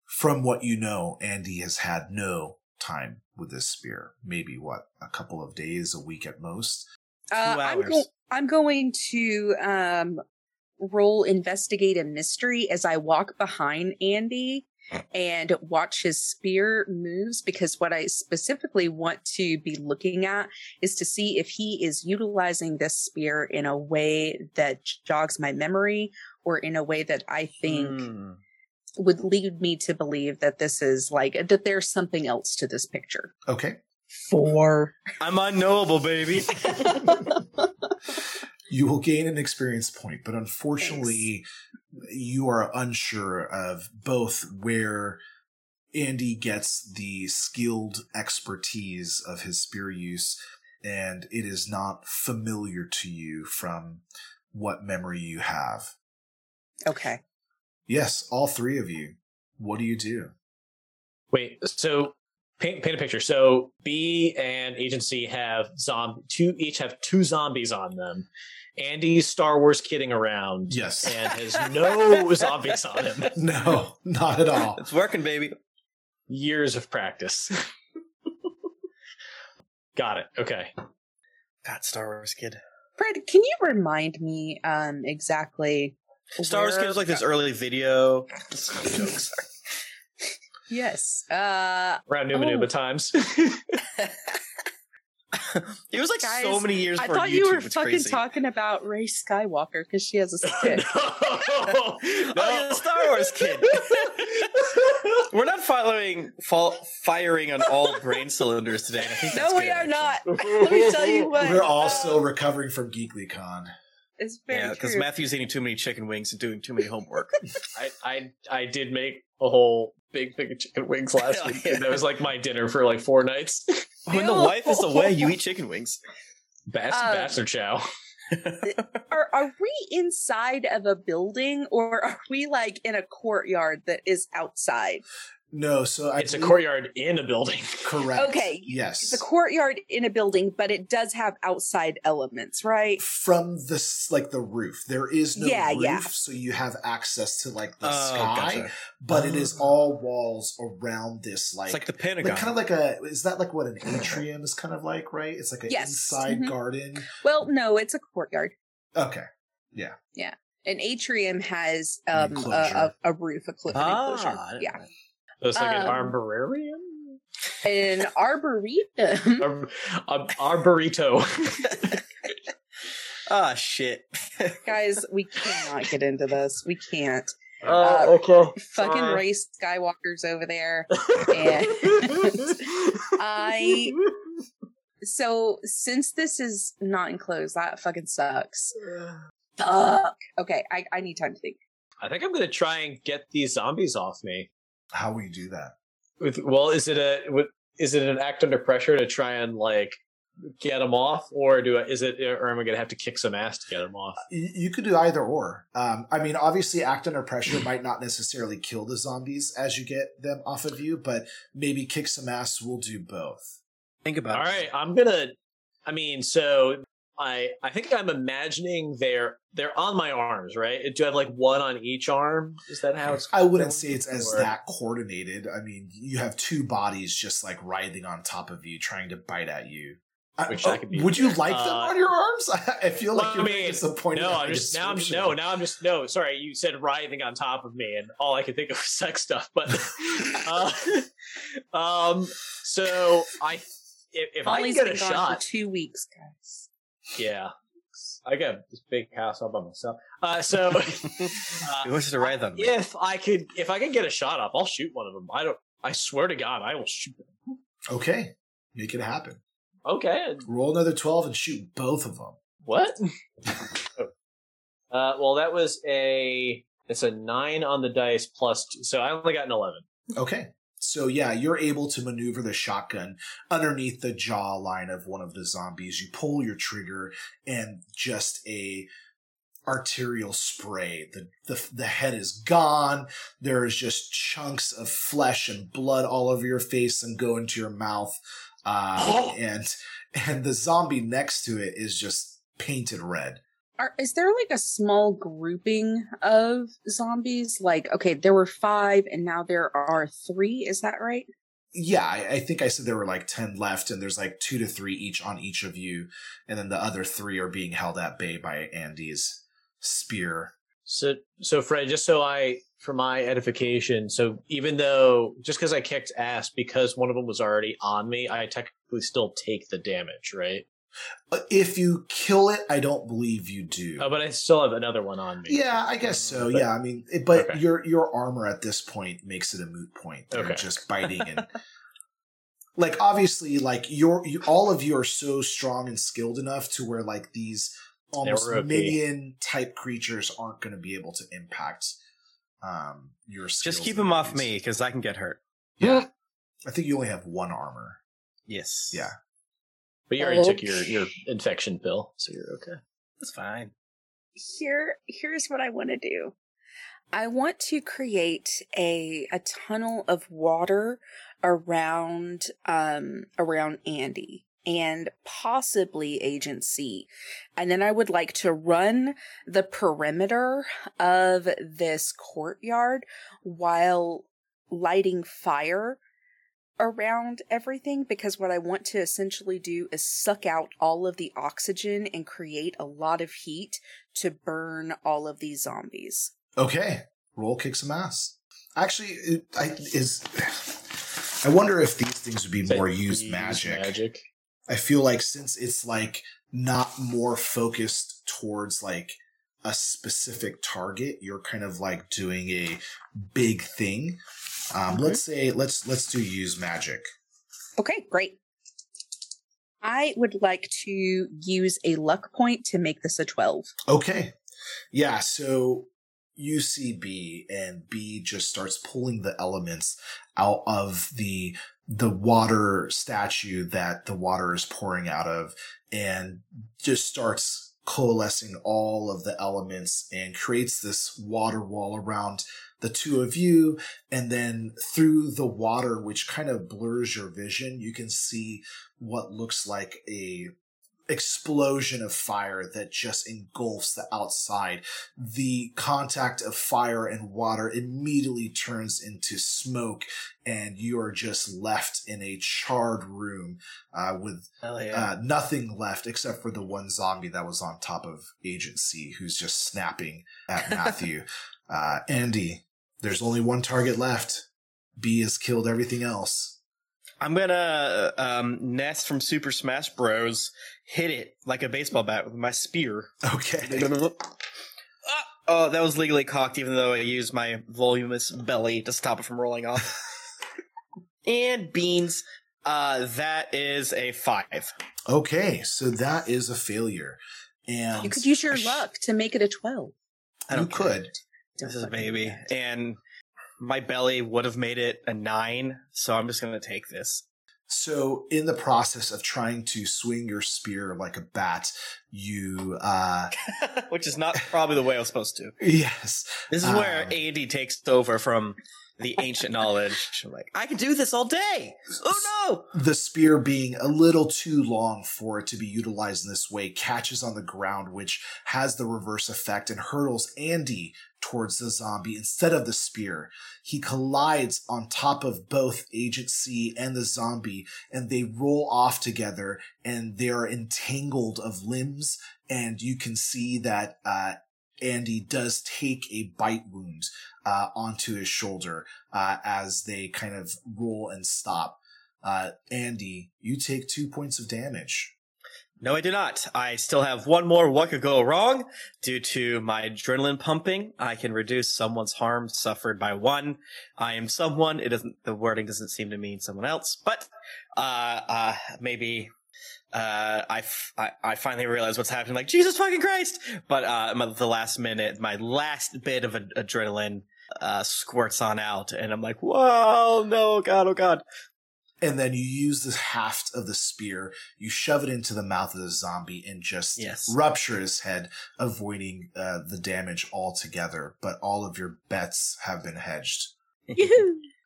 from what you know, Andy has had no time with this spear. Maybe what, a couple of days, a week at most? Uh, Two I'm, go- I'm going to um, roll investigate a mystery as I walk behind Andy and watch his spear moves because what I specifically want to be looking at is to see if he is utilizing this spear in a way that jogs my memory or in a way that I think Mm. would lead me to believe that this is like that there's something else to this picture. Okay. Four. I'm unknowable, baby. you will gain an experience point, but unfortunately, you are unsure of both where Andy gets the skilled expertise of his spear use, and it is not familiar to you from what memory you have. Okay. Yes, all three of you. What do you do? Wait, so paint paint a picture. So B and Agent C have zom two each have two zombies on them. Andy's Star Wars kidding around Yes. and has no zombies on him. No, not at all. it's working, baby. years of practice. Got it. Okay. God, Star Wars kid. Fred, can you remind me um exactly? Star Wars where- kid was like this early video. Jokes. Yes. Uh, Around Numa Oh. Numa times. It was like so many years I thought YouTube. you were It's fucking crazy. talking about Rey Skywalker because she has a stick. Oh, yeah, the Star Wars kid. We're not following, fall, firing on all brain cylinders today. I think no, we good, are actually. not. Let me tell you what. We're all uh, still recovering from GeeklyCon. It's very Yeah, because. Matthew's eating too many chicken wings and doing too many homework. I, I I did make a whole big thing of chicken wings last Hell week. yeah. That was like my dinner for like four nights. When the wife is away, you eat chicken wings. Bas- Uh, bastard chow. are are we inside of a building or are we like in a courtyard that is outside? No, so I It's a courtyard in a building. Correct. Okay, Yes. It's a courtyard in a building, but it does have outside elements, right? From the like the roof, there is no Yeah, roof, yeah. so you have access to like the Oh, sky, gotcha. but it is Oh. all walls around this like It's like the Pentagon. like kind of like a is that like what an atrium is kind of like right it's like an Yes. inside Mhm. garden Well, no, it's a courtyard. okay Yeah. Yeah. An atrium has um, a, a, a roof, a cl- an ah, enclosure. Yeah, know. It's like an Um, arborarium? an arboretum. Ar- ar- arborito. Ah, shit. Guys, we cannot get into this. We can't. Uh, okay. Fucking Sorry. Rey Skywalker's over there. And I so since this is not enclosed, that fucking sucks. Fuck. Okay, I, I need time to think. I think I'm gonna try and get these zombies off me. How will you do that With well, is it a is it an act under pressure to try and like get them off, or do I, is it or am I gonna have to kick some ass to get them off? you, you could do either or um i mean obviously act under pressure might not necessarily kill the zombies as you get them off of you but maybe kick some ass will do both Think about All it. right, I'm gonna. I mean, so I I think I'm imagining they're they're on my arms, right? Do I have like one on each arm? Is that how it's? i wouldn't say it's as Or- that coordinated i mean you have two bodies just like writhing on top of you trying to bite at you I- Which oh, that could be would you like them Uh, on your arms? I feel like well, you're I mean, disappointed. No, I'm just now. I'm description. no. Now I'm just no. Sorry, you said writhing on top of me, and all I could think of was sex stuff. But uh, um, so I if, if I can get a shot, for two weeks, guys. Yeah, I got this big house all by myself. Uh, so He uh, wants to ride them. if I could, if I could get a shot up, I'll shoot one of them. I don't. I swear to God, I will shoot them. Okay, make it happen. Okay, Roll another twelve and shoot both of them. what? uh, well, that was a. It's a nine on the dice plus two, so I only got an eleven. Okay. So yeah, you're able to maneuver the shotgun underneath the jaw line of one of the zombies. You pull your trigger and just a arterial spray. The the the head is gone. There is just chunks of flesh and blood all over your face and go into your mouth. Uh, and and the zombie next to it is just painted red. Are, is there like a small grouping of zombies? Like, okay, there were five and now there are three. Is that right? Yeah, I, I think I said there were like 10 left, and there's like two to three each on each of you. And then the other three are being held at bay by Andy's spear. So, so Fred, just so I, for my edification, so even though just because I kicked ass because one of them was already on me, I technically still take the damage, right? Uh, If you kill it, I don't believe you do. Oh, but I still have another one on me. yeah, I guess so. But- Yeah, I mean, it- but Okay. your your armor at this point makes it a moot point. They're Okay. just biting and like obviously, like your you, all of you are so strong and skilled enough to where like these almost minion type creatures aren't going to be able to impact um your. Just keep them off me because I can get hurt. Yeah, I think you only have one armor. Yes. Yeah. But you already took your, your infection pill, so you're okay. That's fine. Here, here's what I want to do. I want to create a a tunnel of water around um around Andy and possibly Agent C. And then I would like to run the perimeter of this courtyard while lighting fire around everything because what I want to essentially do is suck out all of the oxygen and create a lot of heat to burn all of these zombies. Okay, roll kick some ass. Actually, it, I, is I wonder if these things would be Say, more used use magic. Magic. I feel like since it's like not more focused towards like a specific target, you're kind of like doing a big thing. Um, Mhm. Let's say let's let's do use magic. Okay, great. I would like to use a luck point to make this a 12. Okay, yeah. So you see B, and B just starts pulling the elements out of the the water statue that the water is pouring out of, and just starts coalescing all of the elements and creates this water wall around the two of you and then through the water which kind of blurs your vision you can see what looks like a explosion of fire that just engulfs the outside. The contact of fire and water immediately turns into smoke, and you are just left in a charred room uh, with yeah. uh, nothing left except for the one zombie that was on top of Agent C, who's just snapping at Matthew. uh, Andy, there's only one target left. B has killed everything else. I'm gonna um, Ness from Super Smash Bros. hit it like a baseball bat with my spear. Okay. Ah! Oh, that was legally cocked, even though I used my voluminous belly to stop it from rolling off. and beans. Uh, that is a five. Okay, so that is a failure. And You could use your luck to make it a 12. I you don't care. could. This is a baby, that. and my belly would have made it a nine. So I'm just gonna take this. So, in the process of trying to swing your spear like a bat, you, uh, Which is not probably the way I was supposed to. yes, This is where Um, Andy takes over from the ancient knowledge. I'm like, I can do this all day. Oh no! the spear being a little too long for it to be utilized in this way catches on the ground, which has the reverse effect and hurdles Andy towards the zombie instead of the spear. He collides on top of both Agent C and the zombie, and they roll off together, and they are entangled of limbs, and you can see that uh, Andy does take a bite wound uh, onto his shoulder uh, as they kind of roll and stop. Uh, Andy, you take two points of damage. no! I do not. I still have one more what could go wrong due to my adrenaline pumping. I can reduce someone's harm suffered by one. I am someone. It doesn't. The wording doesn't seem to mean someone else, but uh, uh, maybe uh, I, f- I, I finally realized what's happening. Like Jesus fucking Christ! But uh, my, the last minute, my last bit of ad- adrenaline uh, squirts on out, and I'm like, "Whoa, no, God, oh God!" And then you use the haft of the spear, you shove it into the mouth of the zombie and just Yes. rupture his head, avoiding uh, the damage altogether. But all of your bets have been hedged.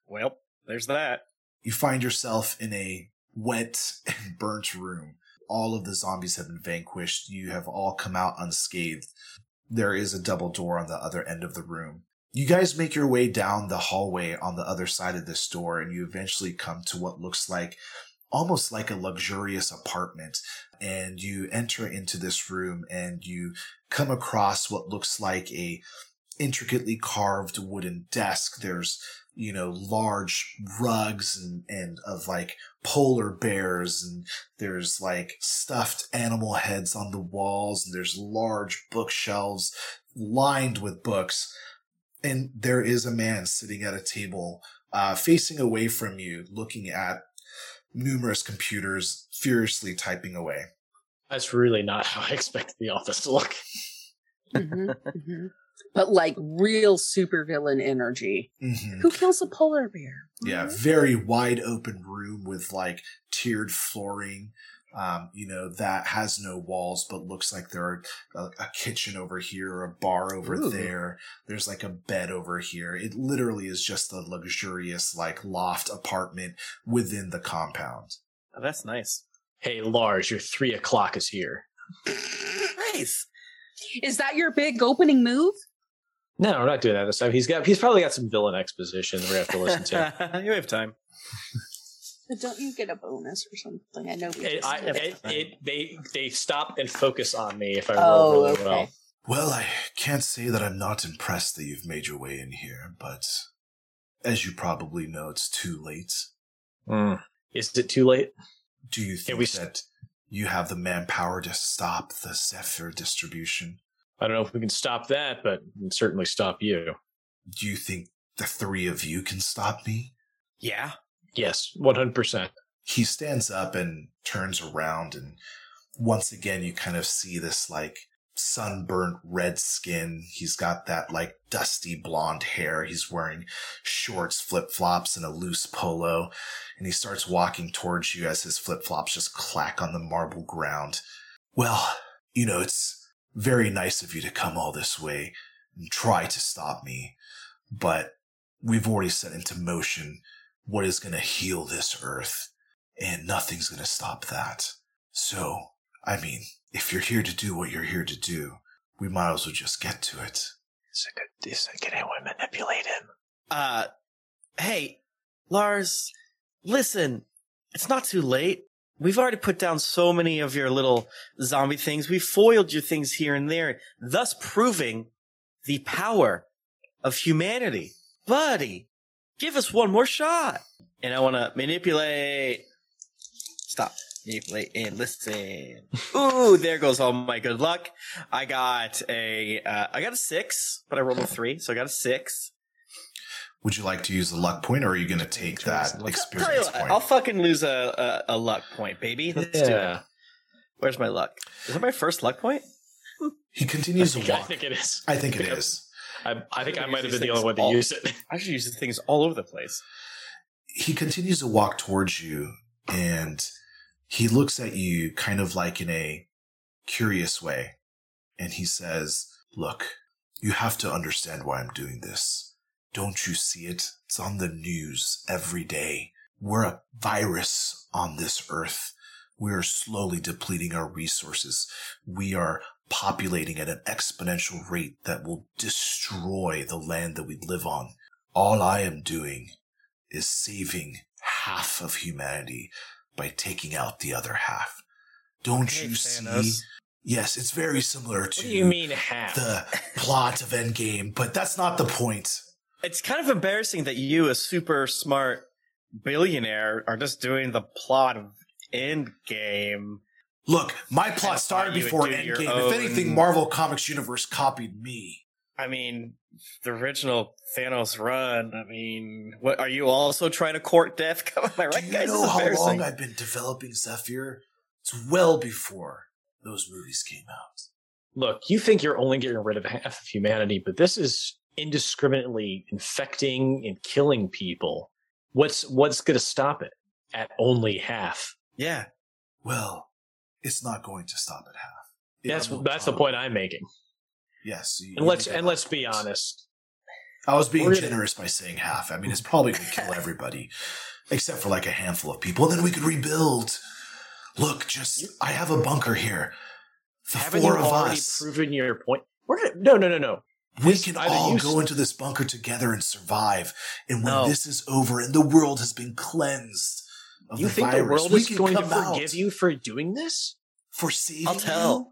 Well, there's that. You find yourself in a wet and burnt room. All of the zombies have been vanquished. You have all come out unscathed. There is a double door on the other end of the room. You guys make your way down the hallway on the other side of this door, and you eventually come to what looks like almost like a luxurious apartment. And you enter into this room and you come across what looks like a intricately carved wooden desk. There's you know, large rugs and, and of like polar bears and there's like stuffed animal heads on the walls and there's large bookshelves lined with books. And there is a man sitting at a table, uh, facing away from you, looking at numerous computers, furiously typing away. That's really not how I expect the office to look. Mhm, mhm. But like real supervillain energy. Mhm. Who kills a polar bear? Yeah, very wide open room with like tiered flooring. Um, you know, that has no walls, but looks like there are a, a kitchen over here, or a bar over Ooh. there. There's like a bed over here. It literally is just a luxurious, like loft apartment within the compound. Oh, that's nice. Hey, Lars, your three o'clock is here. Nice. Is that your big opening move? No, we're not doing that this time. He's got he's probably got some villain exposition we're have to listen to. you have time. But don't you get a bonus or something? I know we It, I, it, it. it, they they stop and focus on me if I roll Oh, really okay. well. Well, I can't say that I'm not impressed that you've made your way in here, but as you probably know, it's too late. Hmm. Is it too late? Do you think we s- that you have the manpower to stop the Zephyr distribution? I don't know if we can stop that, but we can certainly stop you. Do you think the three of you can stop me? Yeah. Yes, one hundred percent. He stands up and turns around, and once again, you kind of see this like sunburnt red skin. He's got that like dusty blonde hair. He's wearing shorts, flip flops, and a loose polo. And he starts walking towards you as his flip flops just clack on the marble ground. Well, you know, it's very nice of you to come all this way and try to stop me, but we've already set into motion what is going to heal this earth, and nothing's going to stop that. So, I mean, if you're here to do what you're here to do, we might as well just get to it. Is it good? Is it, can anyone manipulate him? Uh, hey, Lars, listen, it's not too late. We've already put down so many of your little zombie things. We foiled your things here and there, thus proving the power of humanity. Buddy, give us one more shot. And I want to manipulate. Stop. Manipulate and listen. Ooh, there goes all my good luck. I got a, uh, I got a six, but I rolled a three, so I got a six. Would you like to use the luck point, or are you going to take that Tell you experience point? I'll fucking lose a, a, a luck point, baby. Let's do it. Where's my luck? Is that my first luck point? he continues to think, I think it is. I think it is. I, I think I I might have been the only one to all- use it. I should use these things all over the place. He continues to walk towards you, and he looks at you kind of like in a curious way. And he says, Look, you have to understand why I'm doing this. Don't you see it? It's on the news every day. We're a virus on this earth. We are slowly depleting our resources. We are populating at an exponential rate that will destroy the land that we live on. All I am doing is saving half of humanity by taking out the other half. Don't Okay, you Thanos. see? Yes, it's very similar to What do you mean half? the plot of Endgame, but that's not the point. It's kind of embarrassing that you, a super smart billionaire, are just doing the plot of Endgame. Look, my plot started before do your Endgame. If anything, Marvel Comics Universe copied me. I mean, the original Thanos run. I mean, what are you also trying to court death? Am I right, Do you guys? know This is how embarrassing. long I've been developing Zephyr? It's well before those movies came out. Look, you think you're only getting rid of half of humanity, but this is indiscriminately infecting and killing people. What's what's going to stop it at only half? Yeah. Well, it's not going to stop at half. It That's that's the point I'm making. Yes. you- And you let's and let's of be honest. I was being We're gonna- generous by saying half. I mean, it's probably going to kill everybody, except for like a handful of people, and then we could rebuild. Look, just I have a bunker here. The Haven't four you of already us, proven your point? We're gonna, no, no, no, no. We can all go s- into this bunker together and survive. And when No. this is over and the world has been cleansed of You the think virus, the world we is can going to come forgive out you for doing this? for saving I'll tell. you,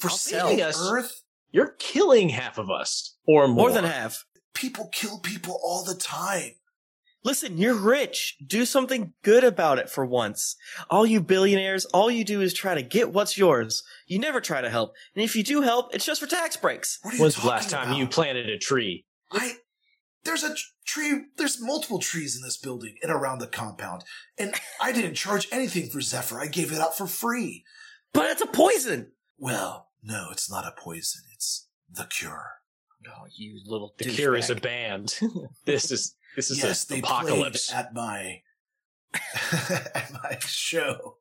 for I'll saving us. Earth. You're killing half of us or more. More than half. People kill people all the time. Listen, you're rich. Do something good about it for once. All you billionaires, all you do is try to get what's yours. You never try to help. And if you do help, it's just for tax breaks. What are you When's the last time about? you planted a tree? I there's a tree. There's multiple trees in this building and around the compound, and I didn't charge anything for Zephyr. I gave it out for free. But it's a poison. Well, no, it's not a poison. It's the cure. Oh, you little The cure is a band. this is this is yes, an they apocalypse. played at my at my show,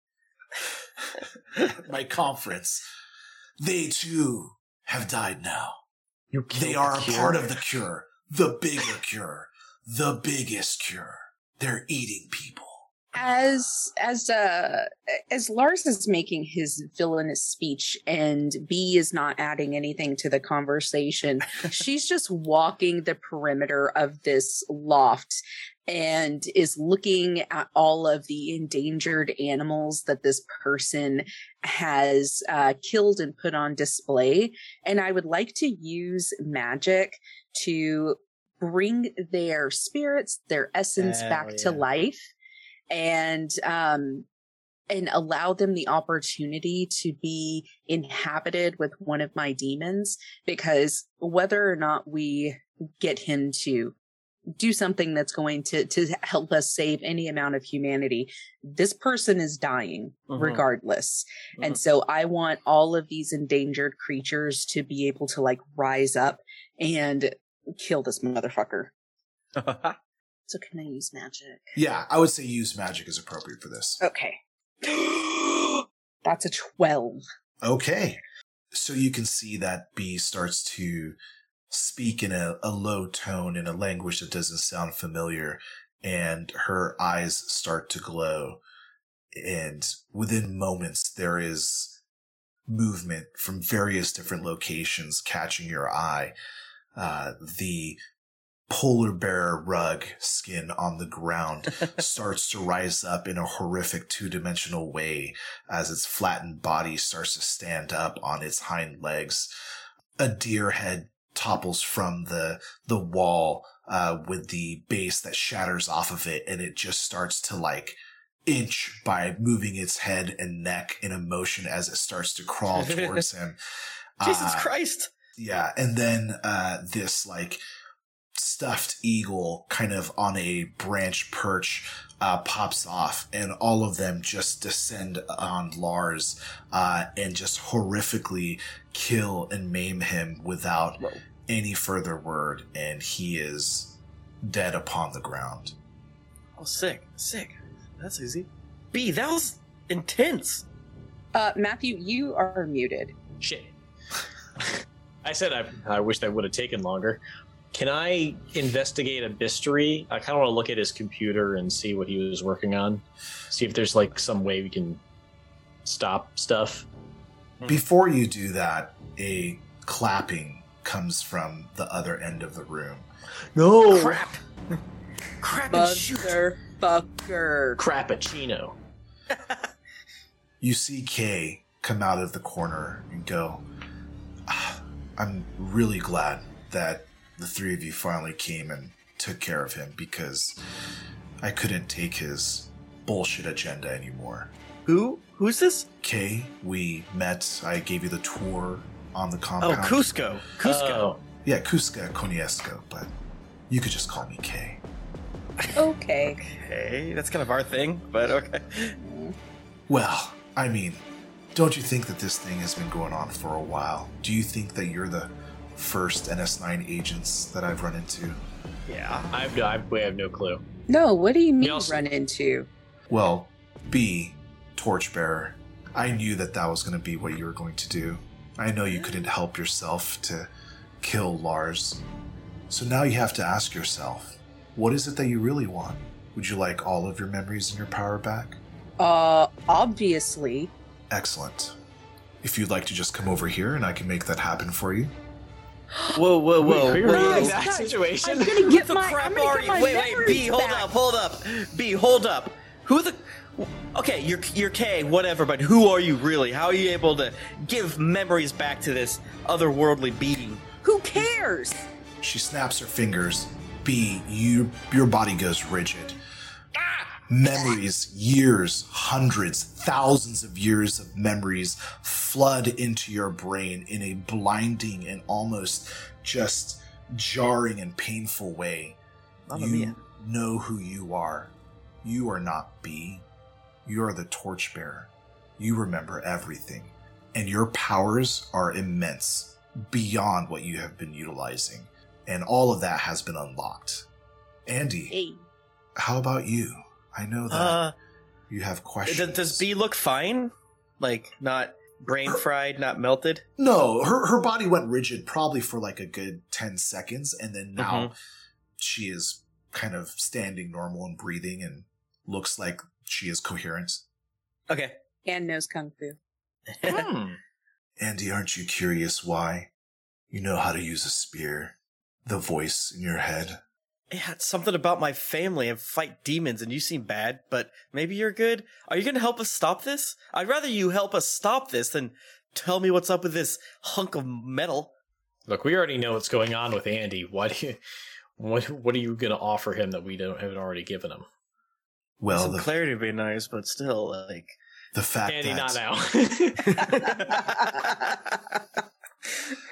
my conference. They too have died now. You killed They the are a cure? part of the cure, the bigger cure, the biggest cure. They're eating people. As as uh as Lars is making his villainous speech and B is not adding anything to the conversation, she's just walking the perimeter of this loft and is looking at all of the endangered animals that this person has uh, killed and put on display. And I would like to use magic to bring their spirits, their essence Hell back to life and um and allow them the opportunity to be inhabited with one of my demons because whether or not we get him to do something that's going to to help us save any amount of humanity this person is dying Mhm. regardless and Mhm. so i want all of these endangered creatures to be able to like rise up and kill this motherfucker so can i use magic Yeah, I would say use magic is appropriate for this. okay that's a 12 Okay. So you can see that B starts to speak in a, a low tone in a language that doesn't sound familiar, and her eyes start to glow. And within moments, there is movement from various different locations catching your eye. Uh, the polar bear rug skin on the ground starts to rise up in a horrific two dimensional way as its flattened body starts to stand up on its hind legs. A deer head topples from the the wall uh, with the base that shatters off of it, and it just starts to like inch by moving its head and neck in a motion as it starts to crawl towards him. Jesus Uh, Christ! yeah, and then uh, this like stuffed eagle kind of on a branch perch uh, pops off, and all of them just descend on Lars uh, and just horrifically kill and maim him without Whoa. any further word, and he is dead upon the ground. Oh, sick, sick. That's easy. B, that was intense. uh matthew you are muted Shit. I said I, I wish that would have taken longer. Can I investigate a mystery? I kind of want to look at his computer and see what he was working on. See if there's like some way we can stop stuff. Before you do that, a clapping comes from the other end of the room. No Crap. Crap and shoot. motherfucker Crappuccino. You see Kay come out of the corner and go, "Ah, I'm really glad that the three of you finally came and took care of him because I couldn't take his bullshit agenda anymore. Who? Who's this? Kay, we met. I gave you the tour on the compound. Oh, compound. Cusco. Cusco. Oh, Yeah, Cusca Coniesco, but you could just call me Kay. okay Okay, that's kind of our thing, but okay. Well, I mean, don't you think that this thing has been going on for a while? Do you think that you're the first NS9 agents that I've run into? Yeah. I have no, I, we have no clue. no what do you mean also- run into Well, B, Torchbearer, I knew that that was going to be what you were going to do. I know you couldn't help yourself to kill Lars. So now you have to ask yourself, what is it that you really want? Would you like all of your memories and your power back? uh obviously Excellent. If you'd like to just come over here and I can make that happen for you. Whoa, whoa, whoa. Wait, whoa. are you in that situation? I'm gonna get the my, crap I'm gonna are get you? my Wait, wait, B, hold back. up, hold up. B, hold up. Who the. Okay, you're, you're K, whatever, but who are you really? How are you able to give memories back to this otherworldly being? Who cares? She snaps her fingers. B, you your body goes rigid. Memories, years, hundreds, thousands of years of memories flood into your brain in a blinding and almost just jarring and painful way. Mamma you mia. know who you are. You are not B. You are the torchbearer. You remember everything. And your powers are immense beyond what you have been utilizing. And all of that has been unlocked. Andy, Hey, how about you? I know that Uh, you have questions. does, does B look fine? Like, not brain fried, not melted? No, her her body went rigid probably for like a good 10 seconds and then now Mm-hmm. she is kind of standing normal and breathing and looks like she is coherent. Okay. and knows kung fu. Hmm. Andy, aren't you curious why? You know how to use a spear. The voice in your head. Yeah, it's something about my family and fight demons, and you seem bad, but maybe you're good. Are you going to help us stop this? I'd rather you help us stop this than tell me what's up with this hunk of metal. Look, we already know what's going on with Andy. What do you, what what are you going to offer him that we don't haven't already given him? Well, Some the, clarity would be nice, but still, like. the fact Andy, that not now.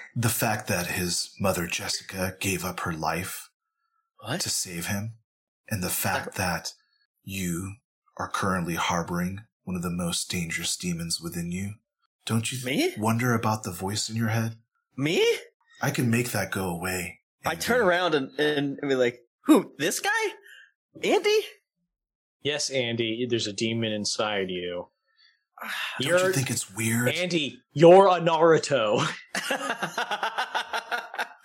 the fact that his mother Jessica gave up her life what? to save him, and the fact that you are currently harboring one of the most dangerous demons within you. Don't you Me? wonder about the voice in your head? Me? I can make that go away. I turn around and, and be like, who? This guy? Andy? yes, Andy, there's a demon inside you. Don't You're you think it's weird? Andy. You're a Naruto.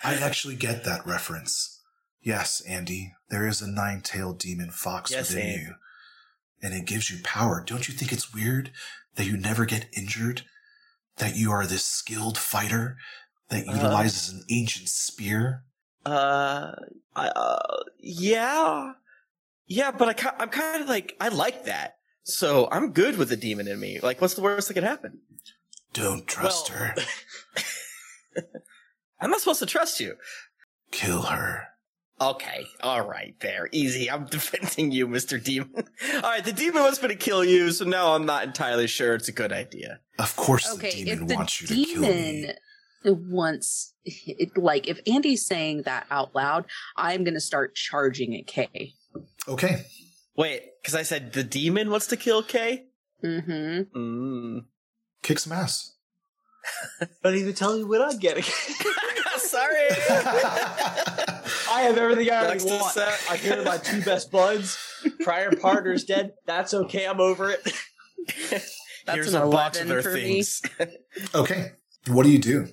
I actually get that reference. Yes, Andy, there is a nine-tailed demon fox Yes, within Andy. you. And it gives you power. Don't you think it's weird that you never get injured? That you are this skilled fighter that Uh. utilizes an ancient spear? Uh, I, uh, yeah, yeah, but I, I'm kind of like, I like that. So I'm good with the demon in me. Like, what's the worst that could happen? Don't trust Well- her. I'm not supposed to trust you. Kill her. Okay, all right, there, easy. I'm defending you, Mister Demon. all right, the demon was going to kill you, so now I'm not entirely sure it's a good idea. Of course Okay, the demon if the wants you to kill me. demon wants, it, like, if Andy's saying that out loud, I'm gonna start charging at Kay. Okay. Wait, because I said the demon wants to kill K. Mm-hmm. Mm. Kick some ass. Not even tell you what I'm getting. Sorry. I have everything I Next want. is, I'm here with my two best buds. Prior partner's dead. That's okay. I'm over it. That's Here's an a box of their for me. things. okay. What do you do?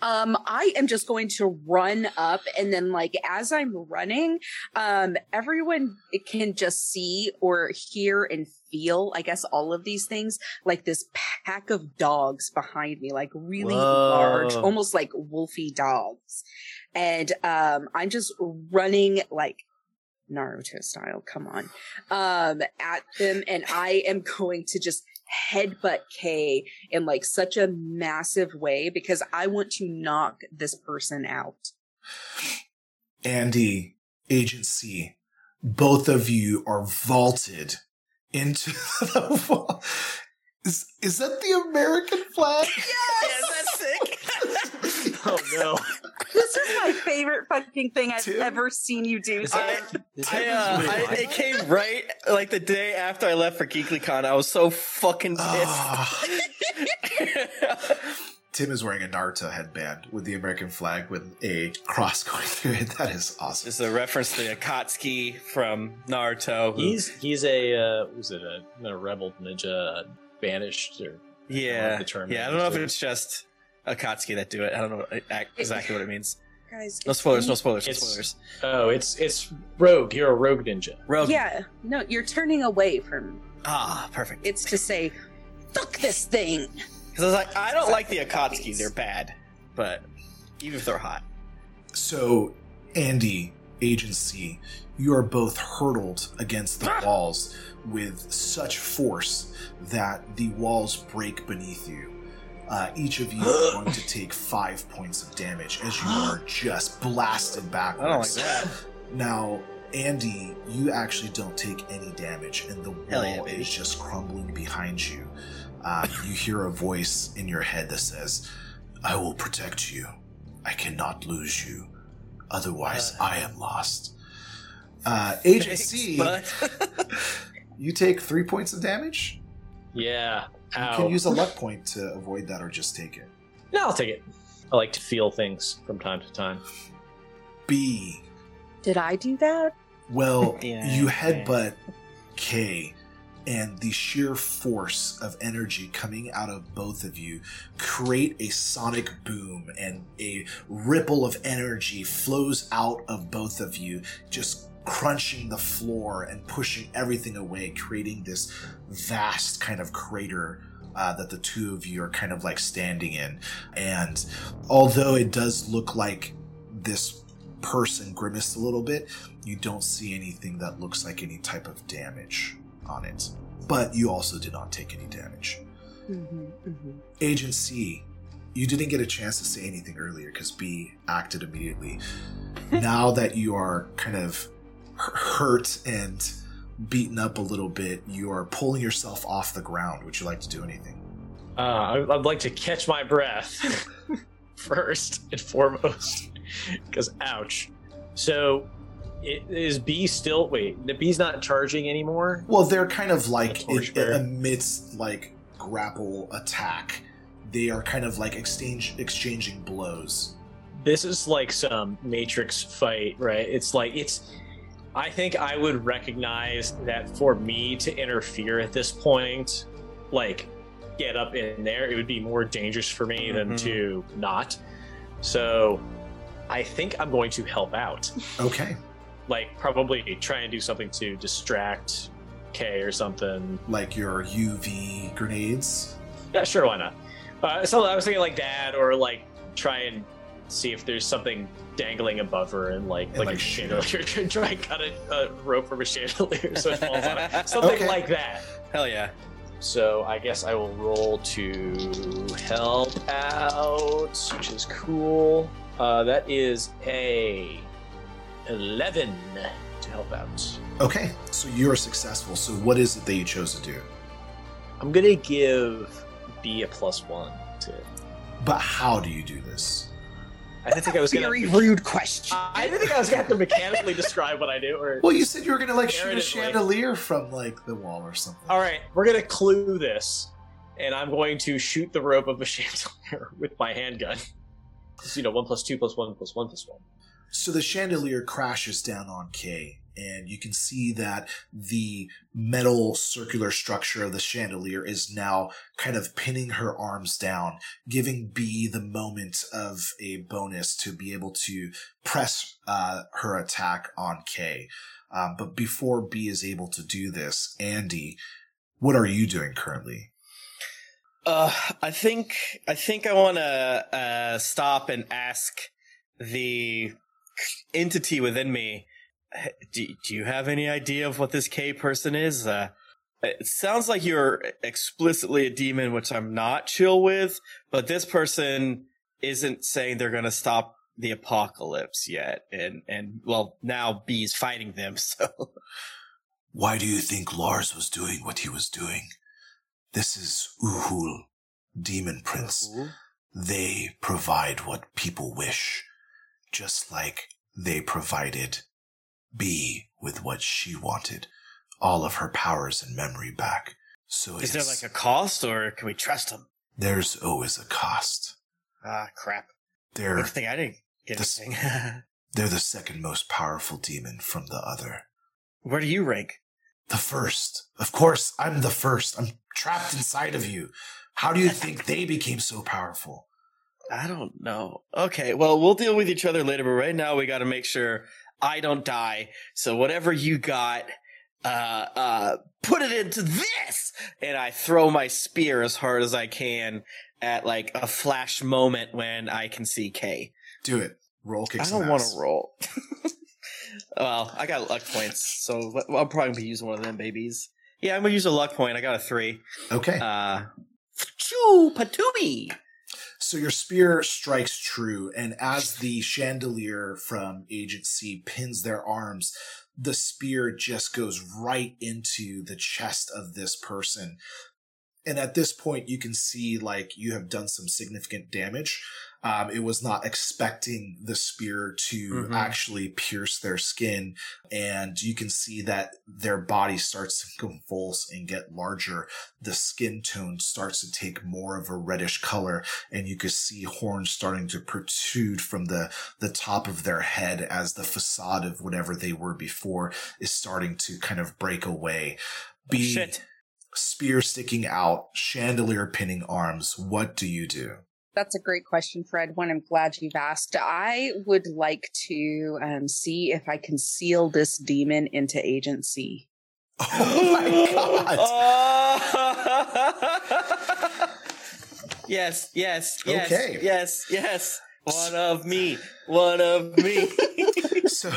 Um, I am just going to run up and then like as I'm running, um, everyone can just see or hear and feel, I guess, all of these things, like this pack of dogs behind me, like really large, almost like wolfy dogs. And um I'm just running like Naruto style, come on, um, at them, and I am going to just headbutt Kay in like such a massive way because I want to knock this person out. Andy, Agent C, both of you are vaulted into the wall. Is, is that the American flag? Yes. Oh no. This is my favorite fucking thing I've Tim? ever seen you do. I, Sam. I, uh, I, it came right like the day after I left for GeeklyCon. I was so fucking pissed. Ah. Tim is wearing a Naruto headband with the American flag with a cross going through it. That is awesome. Just a reference to Akatsuki from Naruto. who- He's he's a uh, was it a, a rebel ninja banished or yeah, the term yeah. I don't know if it's just Akatsuki that do it. I don't know exactly what it means. Guys, No spoilers. No spoilers. No spoilers. oh it's it's rogue. You're a rogue ninja. Rogue. Yeah, no, you're turning away from Ah, perfect. it's to say, fuck this thing. Because I was like, I don't like the Akatsuki. They're bad, but even if they're hot. So, Andy, Agent C, you are both hurtled against the walls with such force that the walls break beneath you. Uh, each of you are going to take five points of damage as you are just blasted I don't like backwards. that. Now, Andy, you actually don't take any damage, and the Hell wall yeah, is just crumbling behind you. Um, you hear a voice in your head that says, I will protect you. I cannot lose you. Otherwise, Uh. I am lost. Uh, Agent C, But you take three points of damage. Yeah. You can use a luck point to avoid that or just take it. no, I'll take it. I like to feel things from time to time. B. Did I do that? Well, Yeah, you yeah. headbutt K, and the sheer force of energy coming out of both of you create a sonic boom, and a ripple of energy flows out of both of you, just crunching the floor and pushing everything away, creating this vast kind of crater. Uh, that the two of you are kind of like standing in. And although it does look like this person grimaced a little bit, You don't see anything that looks like any type of damage on it. But you also did not take any damage. Mm-hmm, mm-hmm. Agent C, you didn't get a chance to say anything earlier because B acted immediately. now that you are kind of hurt and beaten up a little bit, you are pulling yourself off the ground. Would you like to do anything? Uh, I'd like to catch my breath first and foremost, because ouch. So, is B still? Wait, the B's not charging anymore. Well, they're kind of like in- bearer. amidst like grapple attack. They are kind of like exchange exchanging blows. This is like some Matrix fight, right? It's like it's. I think I would recognize that for me to interfere at this point, like get up in there, it would be more dangerous for me than Mhm. to not. So, I think I'm going to help out. Okay, like probably try and do something to distract K or something. like your UV grenades. Yeah, sure, why not? Uh, so I was thinking like that, or like try and see if there's something dangling above her, and like And, like, like, a shoot chandelier, try and cut a, a rope from a chandelier so it falls on her. something Okay. like that. Hell yeah. So I guess I will roll to help out, which is cool. Uh, that is a eleven to help out. Okay, so you are successful. So what is it that you chose to do? I'm gonna give B a plus one to. But how do you do this? I didn't think I was gonna. Very rude question. I didn't think I was gonna have to mechanically describe what I do. Or Well, you said you were gonna like shoot a Narratively. chandelier from like the wall or something. all right, we're gonna clue this, and I'm going to shoot the rope of a chandelier with my handgun. It's, you know, one plus two plus one plus one plus one. So the chandelier crashes down on Kay, and you can see that the metal circular structure of the chandelier is now kind of pinning her arms down, giving B the moment of a bonus to be able to press uh, her attack on K. Um, but before B is able to do this, Andy, what are you doing currently? Uh, I think I think I want to uh, stop and ask the entity within me. "Hey, Do, do you have any idea of what this K person is? Uh, it sounds like you're explicitly a demon, which I'm not chill with. But this person isn't saying they're going to stop the apocalypse yet, and and well, now B's fighting them. So Why do you think Lars was doing what he was doing? This is Uhul, Demon Prince. They provide what people wish, just like they provided B with what she wanted, all of her powers and memory back. So is there like a cost, or can we trust them? there's always a cost. Ah, crap. They're Good thing I didn't get This- anything. they're the second most powerful demon from the other. Where do you rank? The first. Of course, I'm the first. I'm trapped inside of you. How do you think they became so powerful? I don't know. Okay, well, we'll deal with each other later, but right now we got to make sure I don't die. So whatever you got, uh, uh, put it into this, and I throw my spear as hard as I can at like a flash moment when I can see K. Do it. Roll kick I don't want to roll. well, I got luck points, so I'm probably gonna be using one of them babies. Yeah, I'm gonna use a luck point. I got a three. Okay. Uh, choo patooby. So your spear strikes true, and as the chandelier from Agent C pins their arms, the spear just goes right into the chest of this person. And at this point, you can see like you have done some significant damage. Um, it was not expecting the spear to Mhm. actually pierce their skin, and you can see that their body starts to convulse and get larger. The skin tone starts to take more of a reddish color, and you can see horns starting to protrude from the the top of their head as the facade of whatever they were before is starting to kind of break away. B Shit. Spear sticking out, chandelier pinning arms. What do you do? That's a great question, Fred. One I'm glad you've asked. I would like to um, see if I can seal this demon into Agent C. Oh my god! yes, yes, yes, Okay. yes, yes. One of me. One of me. so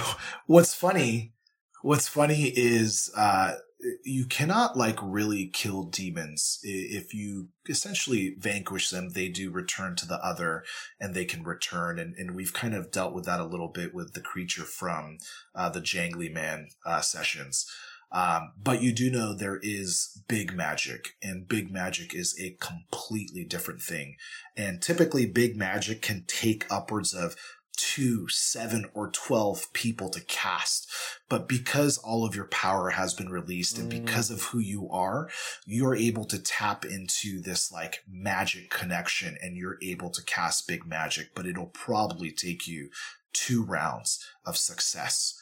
what's funny what's funny is uh you cannot like really kill demons. If you essentially vanquish them they do return to the other and they can return. And, and we've kind of dealt with that a little bit with the creature from uh, the jangly man uh, sessions. Um, but you do know there is big magic, and big magic is a completely different thing. And typically, big magic can take upwards of two, seven, or 12 people to cast. But because all of your power has been released and Mm. because of who you are, you're able to tap into this like magic connection and you're able to cast big magic, but it'll probably take you two rounds of success.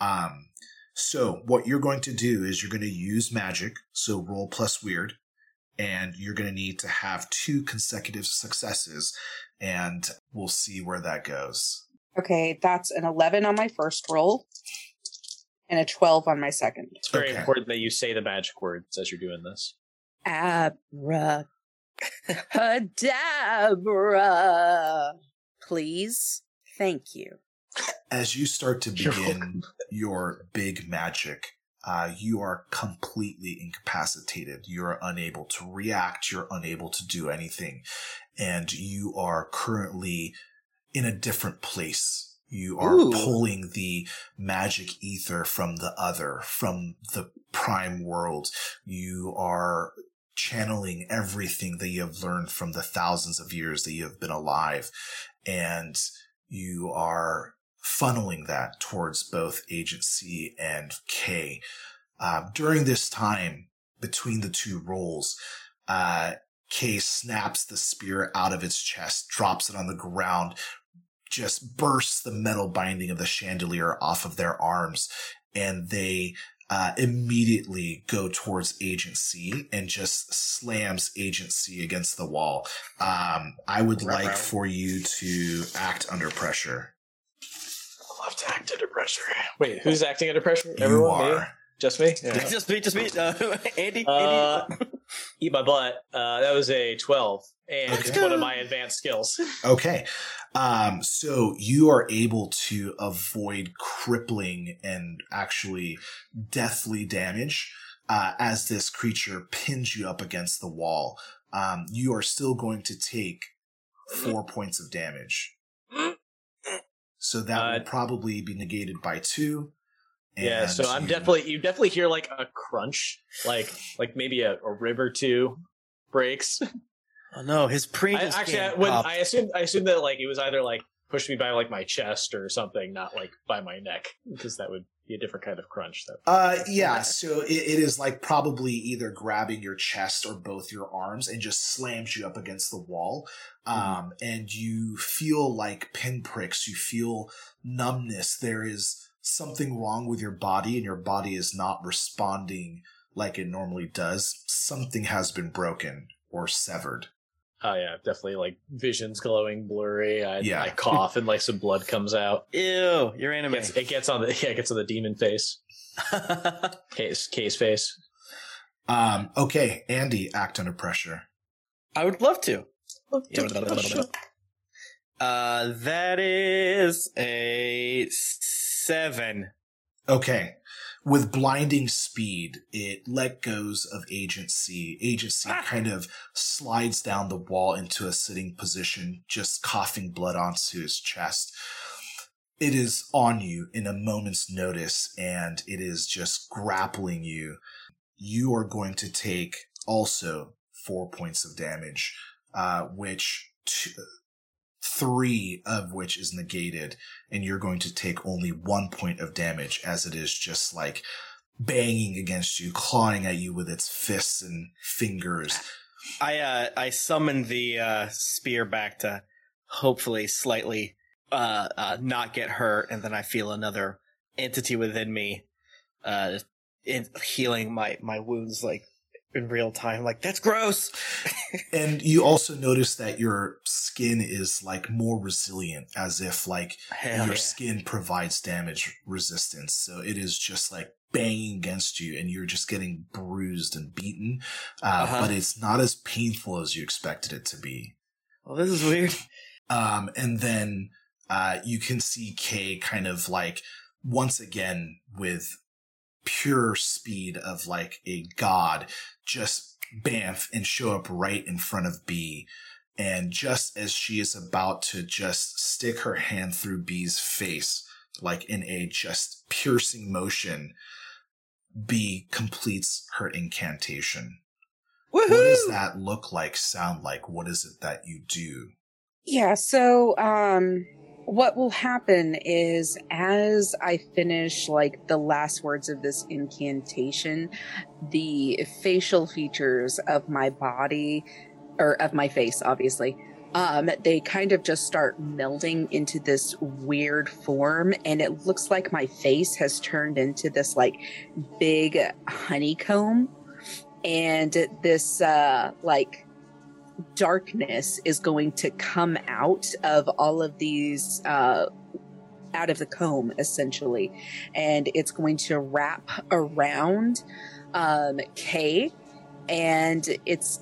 Um, so what you're going to do is you're going to use magic. So roll plus weird. And you're going to need to have two consecutive successes and we'll see where that goes. Okay, that's an 11 on my first roll and a 12 on my second. It's very Okay. important that you say the magic words as you're doing this. Abra. Cadabra. Please. Thank you. As you start to begin your big magic, uh, you are completely incapacitated. You're unable to react. You're unable to do anything. And you are currently in a different place. You are Ooh. pulling the magic ether from the other, from the prime world. You are channeling everything that you have learned from the thousands of years that you have been alive. And you are funneling that towards both Agent C and K. Uh, during this time, between the two roles, uh, K snaps the spear out of its chest, drops it on the ground, just bursts the metal binding of the chandelier off of their arms, and they uh, immediately go towards Agent C and just slams Agent C against the wall. Um, I would Right, like right. for you to act under pressure. I love to act under pressure. Wait, who's acting under pressure? you Everyone? Are. Just me? Yeah. just me, just me. Uh, Andy, Uh, Andy. Eat my butt. Uh, that was a 12. And Okay. it's one of my advanced skills. Okay. Um, so you are able to avoid crippling and actually deathly damage uh, as this creature pins you up against the wall. Um, you are still going to take four points of damage. So that Uh, will probably be negated by two. Yeah, so I'm you- definitely, you definitely hear like a crunch, like like maybe a, a rib or two breaks. oh no, his pre. I, actually, I, when, I assumed I assumed that like it was either like pushed me by like my chest or something, not like by my neck, because that would be a different kind of crunch. That Uh, yeah. So it, it is like probably either grabbing your chest or both your arms and just slams you up against the wall. Um, and you feel like pinpricks. You feel numbness. There is something wrong with your body and your body is not responding like it normally does. Something has been broken or severed. Oh yeah, definitely like visions glowing blurry. I, Yeah. I cough and like some blood comes out. Ew, you're anime. Gets, it gets on the yeah, it gets on the demon face. Case case face. Um, okay. Andy, act under pressure. I would love to. Uh, that is a seven. Okay. With blinding speed, it let goes of Agent C. Agency Ah. kind of slides down the wall into a sitting position, just coughing blood onto his chest. It is on you in a moment's notice and it is just grappling you. You are going to take also four points of damage, uh, which three of which is negated and you're going to take only one point of damage as it is just like banging against you, clawing at you with its fists and fingers. I uh I summoned the uh spear back to hopefully slightly uh, uh not get hurt, and then I feel another entity within me uh in healing my my wounds like in real time. Like that's gross. And you also notice that your skin is like more resilient, as if like Hell your yeah. skin provides damage resistance. So it is just like banging against you and you're just getting bruised and beaten. Uh, Uh-huh. But it's not as painful as you expected it to be. Well, this is weird. Um, and then uh, you can see Kay kind of like once again with pure speed of like a god just bamf and show up right in front of B. And just as she is about to just stick her hand through B's face, like in a just piercing motion, B completes her incantation. Woohoo! What does that look like, sound like? What is it that you do? Yeah, so um what will happen is as I finish like the last words of this incantation, the facial features of my body or of my face obviously um, they kind of just start melding into this weird form and it looks like my face has turned into this like big honeycomb and this uh like darkness is going to come out of all of these uh out of the comb essentially. And it's going to wrap around um and it's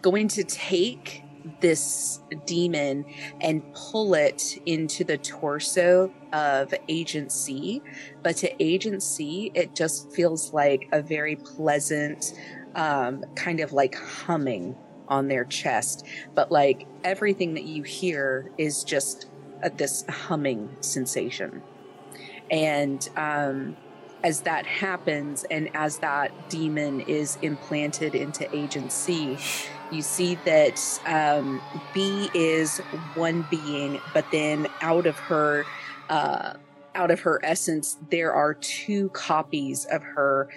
going to take this demon and pull it into the torso of Agent C But to Agent C it just feels like a very pleasant, um, kind of like humming on their chest. But like everything that you hear is just uh, this humming sensation. And um, as that happens, and as that demon is implanted into Agent C, you see that um, B is one being, but then out of her, uh, out of her essence, there are two copies of her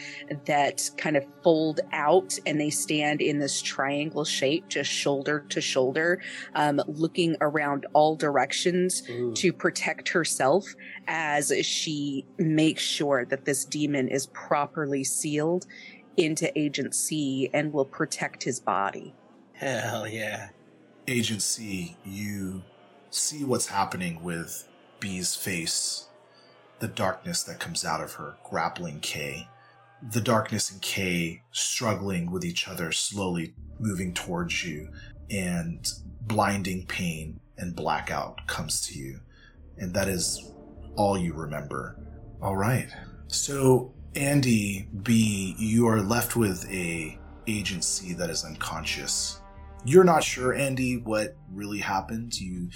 that kind of fold out, and they stand in this triangle shape, just shoulder to shoulder, um, looking around all directions Ooh. to protect herself as she makes sure that this demon is properly sealed into Agent C and will protect his body. Hell yeah. Agent C, you see what's happening with B's face, the darkness that comes out of her, grappling Kay, the darkness and Kay struggling with each other, slowly moving towards you, and blinding pain and blackout comes to you. And that is all you remember. All right. So, Andy B, you are left with a Agent C that is unconscious. You're not sure, Andy, what really happened. You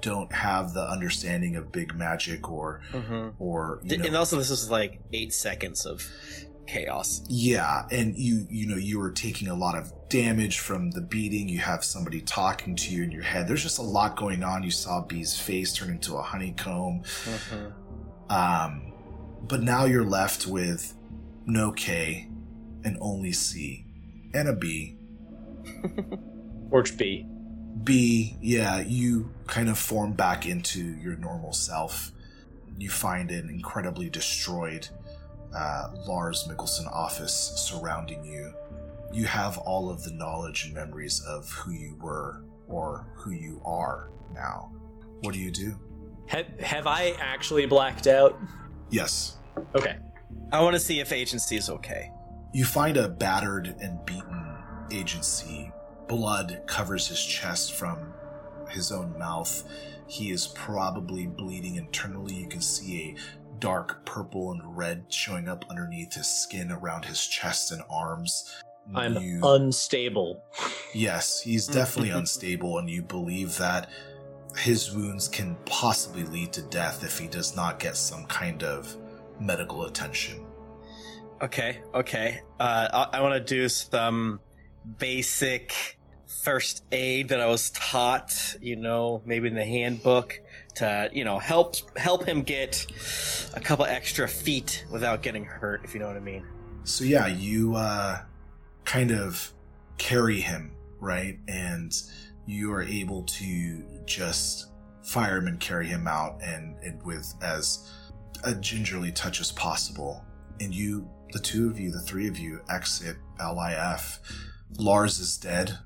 don't have the understanding of big magic or Mm-hmm. or you know, And also, this was like eight seconds of chaos. yeah, and you you know you were taking a lot of damage from the beating. You have somebody talking to you in your head. There's just a lot going on. You saw B's face turn into a honeycomb. Mm-hmm. Um, but now you're left with no K and only C and a B. Works B. B, yeah, you kind of form back into your normal self. You find an incredibly destroyed uh, Lars Mickelson office surrounding you. You have all of the knowledge and memories of who you were or who you are now. What do you do? Have, have I actually blacked out? Yes. Okay. I want to see if Agent C is okay. You find a battered and beaten Agent C. Blood covers his chest from his own mouth. He is probably bleeding internally. You can see a dark purple and red showing up underneath his skin around his chest and arms. I'm You- unstable. Yes, he's definitely unstable, and you believe that his wounds can possibly lead to death if he does not get some kind of medical attention. Okay, okay. Uh, I, I want to do some basic first aid that I was taught, you know, maybe in the handbook to, you know, help help him get a couple extra feet without getting hurt, if you know what I mean. So yeah, you uh kind of carry him, right? And you are able to just fire him and carry him out and, and with as a gingerly touch as possible. And you the two of you, the three of you exit LIF. Lars is dead.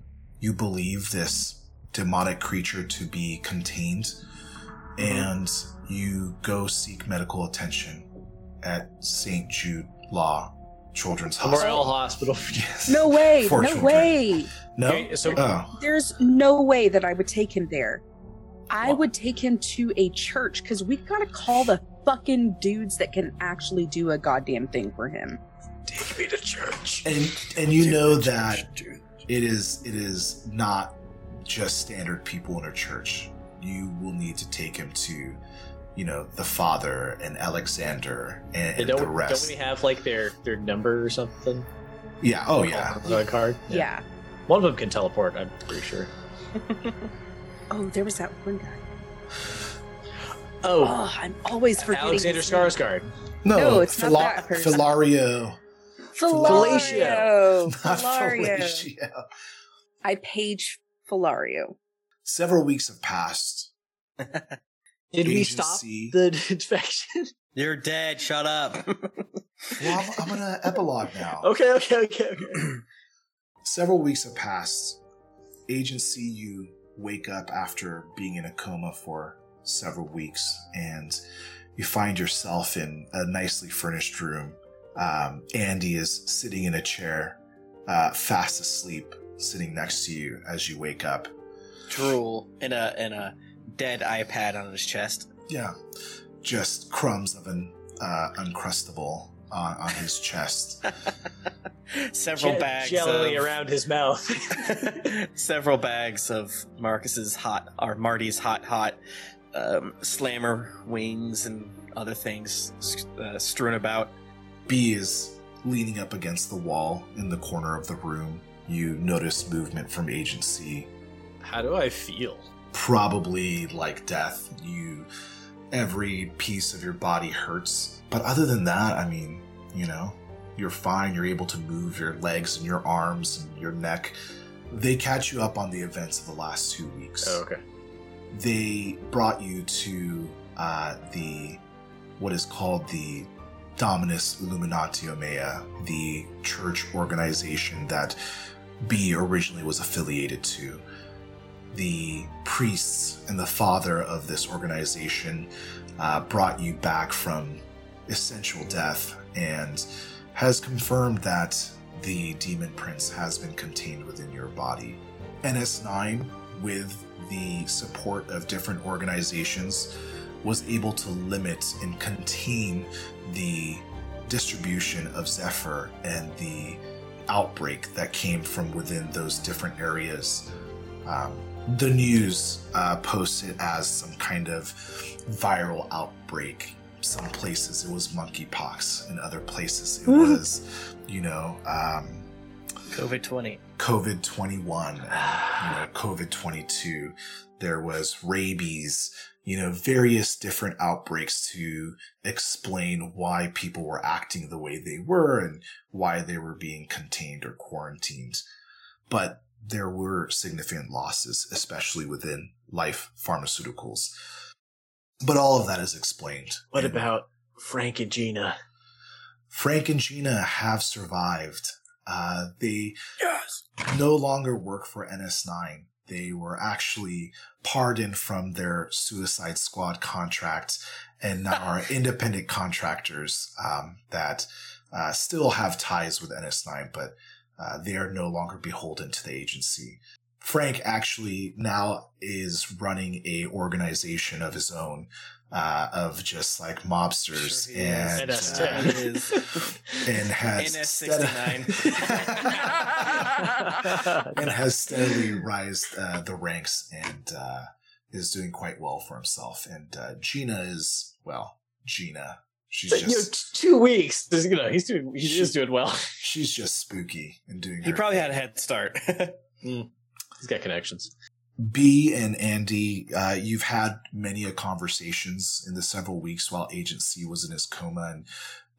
You believe this demonic creature to be contained, and you go seek medical attention at St. Jude Law Children's Hospital. Morale Hospital. Yes. No way, no children. way. No. Okay, so- oh, There's no way that I would take him there. I would take him to a church because we've got to call the fucking dudes that can actually do a goddamn thing for him. Take me to church. and and you know that it is it is not just standard people in a church. You will need to take him to, you know, the father and Alexander and, and don't, the rest. don't we have like their their number or something? yeah. Oh yeah. on the card. Yeah. One of them can teleport. I'm pretty sure. Oh, there was that one guy. Oh, Oh, I'm always forgetting. Alexander his. Skarsgård. No, No, it's not that person. Philario. Filario. Not Filario. I page Filario. Several weeks have passed. Did we stop the infection? You're dead. Shut up. Well, I'm, I'm gonna epilogue now. okay, okay, okay, okay. Several weeks have passed. Agent C, you wake up after being in a coma for several weeks, and you find yourself in a nicely furnished room. Um, Andy is sitting in a chair, uh, fast asleep, sitting next to you as you wake up. Drool in a in a dead iPad on his chest. Yeah, just crumbs of an uh, uncrustable on, on his chest. Several Je- bags jelly of, around his mouth. several bags of Marcus's hot or Marty's hot hot um, slammer wings and other things uh, strewn about. B is leaning up against the wall in the corner of the room. You notice movement from Agent C, How do I feel? probably like death. You every piece of your body hurts. But other than that, I mean, you know, you're fine. You're able to move your legs and your arms and your neck. They catch you up on the events of the last two weeks. Oh, okay. they brought you to uh, the what is called the Dominus Illuminati Omea, the church organization that B originally was affiliated to. The priests and the father of this organization uh, brought you back from essential death and has confirmed that the demon prince has been contained within your body. NS9, with the support of different organizations, was able to limit and contain the distribution of Zephyr and the outbreak that came from within those different areas. Um, the news uh, posted as some kind of viral outbreak. Some places it was monkeypox, in other places it was, you know, um, COVID twenty. COVID 21 and you know, COVID 22. There was rabies, you know, various different outbreaks to explain why people were acting the way they were and why they were being contained or quarantined. But there were significant losses, especially within life pharmaceuticals. But all of that is explained. What about Frank and Gina? Frank and Gina have survived. Uh, they Yes. no longer work for NS9. They were actually pardoned from their Suicide Squad contract and now are independent contractors um, that uh, still have ties with NS9, but uh, they are no longer beholden to the agency. Frank actually now is running a organization of his own uh, of just like mobsters Sure he is. and NS10. uh, and has NS stead- and has steadily rised uh, the ranks and uh, is doing quite well for himself. And uh, Gina is well, Gina. She's So, you know, t- two weeks. You know, he's doing. He is doing well. she's just spooky and doing. he probably thing. had a head start. He's got connections. B and Andy, uh, you've had many conversations in the several weeks while Agent C was in his coma, and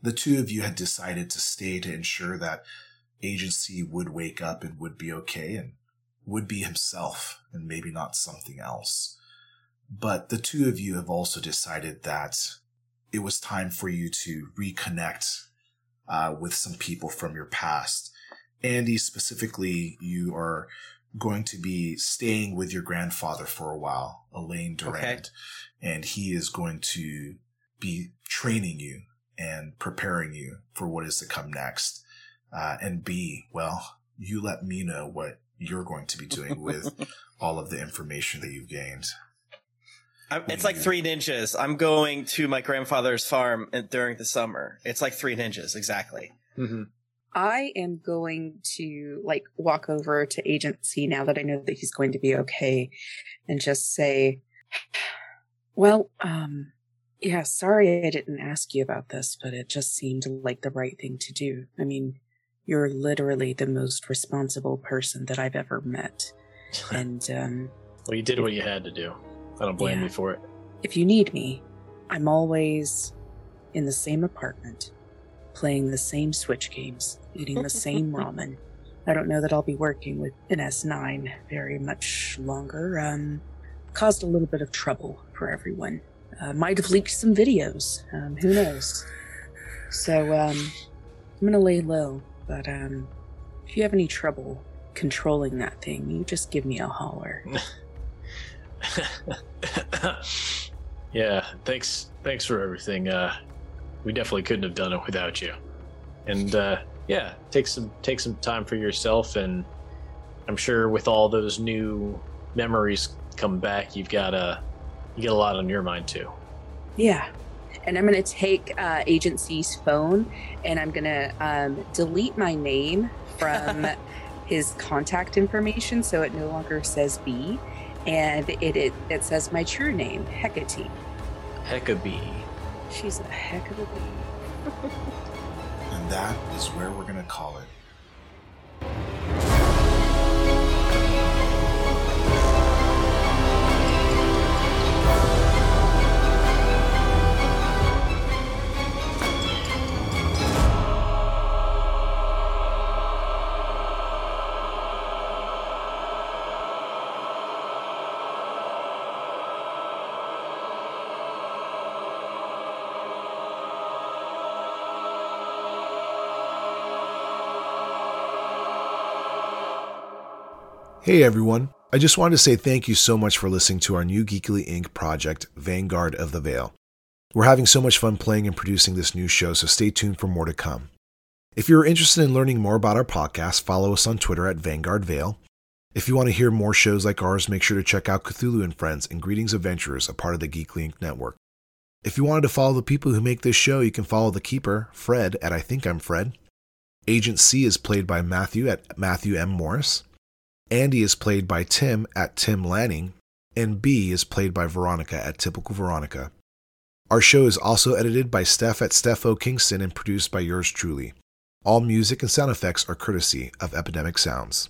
the two of you had decided to stay to ensure that Agent C would wake up and would be okay and would be himself and maybe not something else. But the two of you have also decided that it was time for you to reconnect uh, with some people from your past. Andy, specifically, you are going to be staying with your grandfather for a while, Elaine Durand, and he is going to be training you and preparing you for what is to come next. Uh, and B, well, you let me know what you're going to be doing with all of the information that you've gained. I'm, it's like three ninjas. I'm going to my grandfather's farm during the summer. It's like three ninjas, exactly. Mm-hmm. I am going to like walk over to Agent C now that I know that he's going to be okay and just say, well, um, yeah, sorry I didn't ask you about this, but it just seemed like the right thing to do. I mean, you're literally the most responsible person that I've ever met. And, um, well, you did what you had to do. I don't blame Yeah. you for it. if you need me, I'm always in the same apartment, playing the same Switch games, eating the same ramen. I don't know that I'll be working with NS9 very much longer. Um, caused a little bit of trouble for everyone. Uh, might have leaked some videos. Um, who knows? So, um, I'm gonna lay low, but, um, if you have any trouble controlling that thing, you just give me a holler. yeah, thanks thanks for everything. Uh we definitely couldn't have done it without you. And uh yeah, take some take some time for yourself and I'm sure with all those new memories come back, you've got a you get a lot on your mind too. Yeah. And I'm going to take uh, Agent C's phone and I'm going to um, delete my name from his contact information so it no longer says B. And it, it, it says my true name, Hecate. Heckabee. She's a heck of a bee. And that is where we're going to call it. Hey everyone, I just wanted to say thank you so much for listening to our new Geekly Inc. project, Vanguard of the Veil. We're having so much fun playing and producing this new show, so stay tuned for more to come. If you're interested in learning more about our podcast, follow us on Twitter at Vanguard Veil. If you want to hear more shows like ours, make sure to check out Cthulhu and Friends and Greetings Adventurers, a part of the Geekly Inc. network. If you wanted to follow the people who make this show, you can follow the keeper, Fred, at I Think I'm Fred. Agent C is played by Matthew at Matthew M. Morris. Andy is played by Tim at Tim Lanning, and B is played by Veronica at Typical Veronica. Our show is also edited by Steph at Steph O. Kingston and produced by yours truly. All music and sound effects are courtesy of Epidemic Sounds.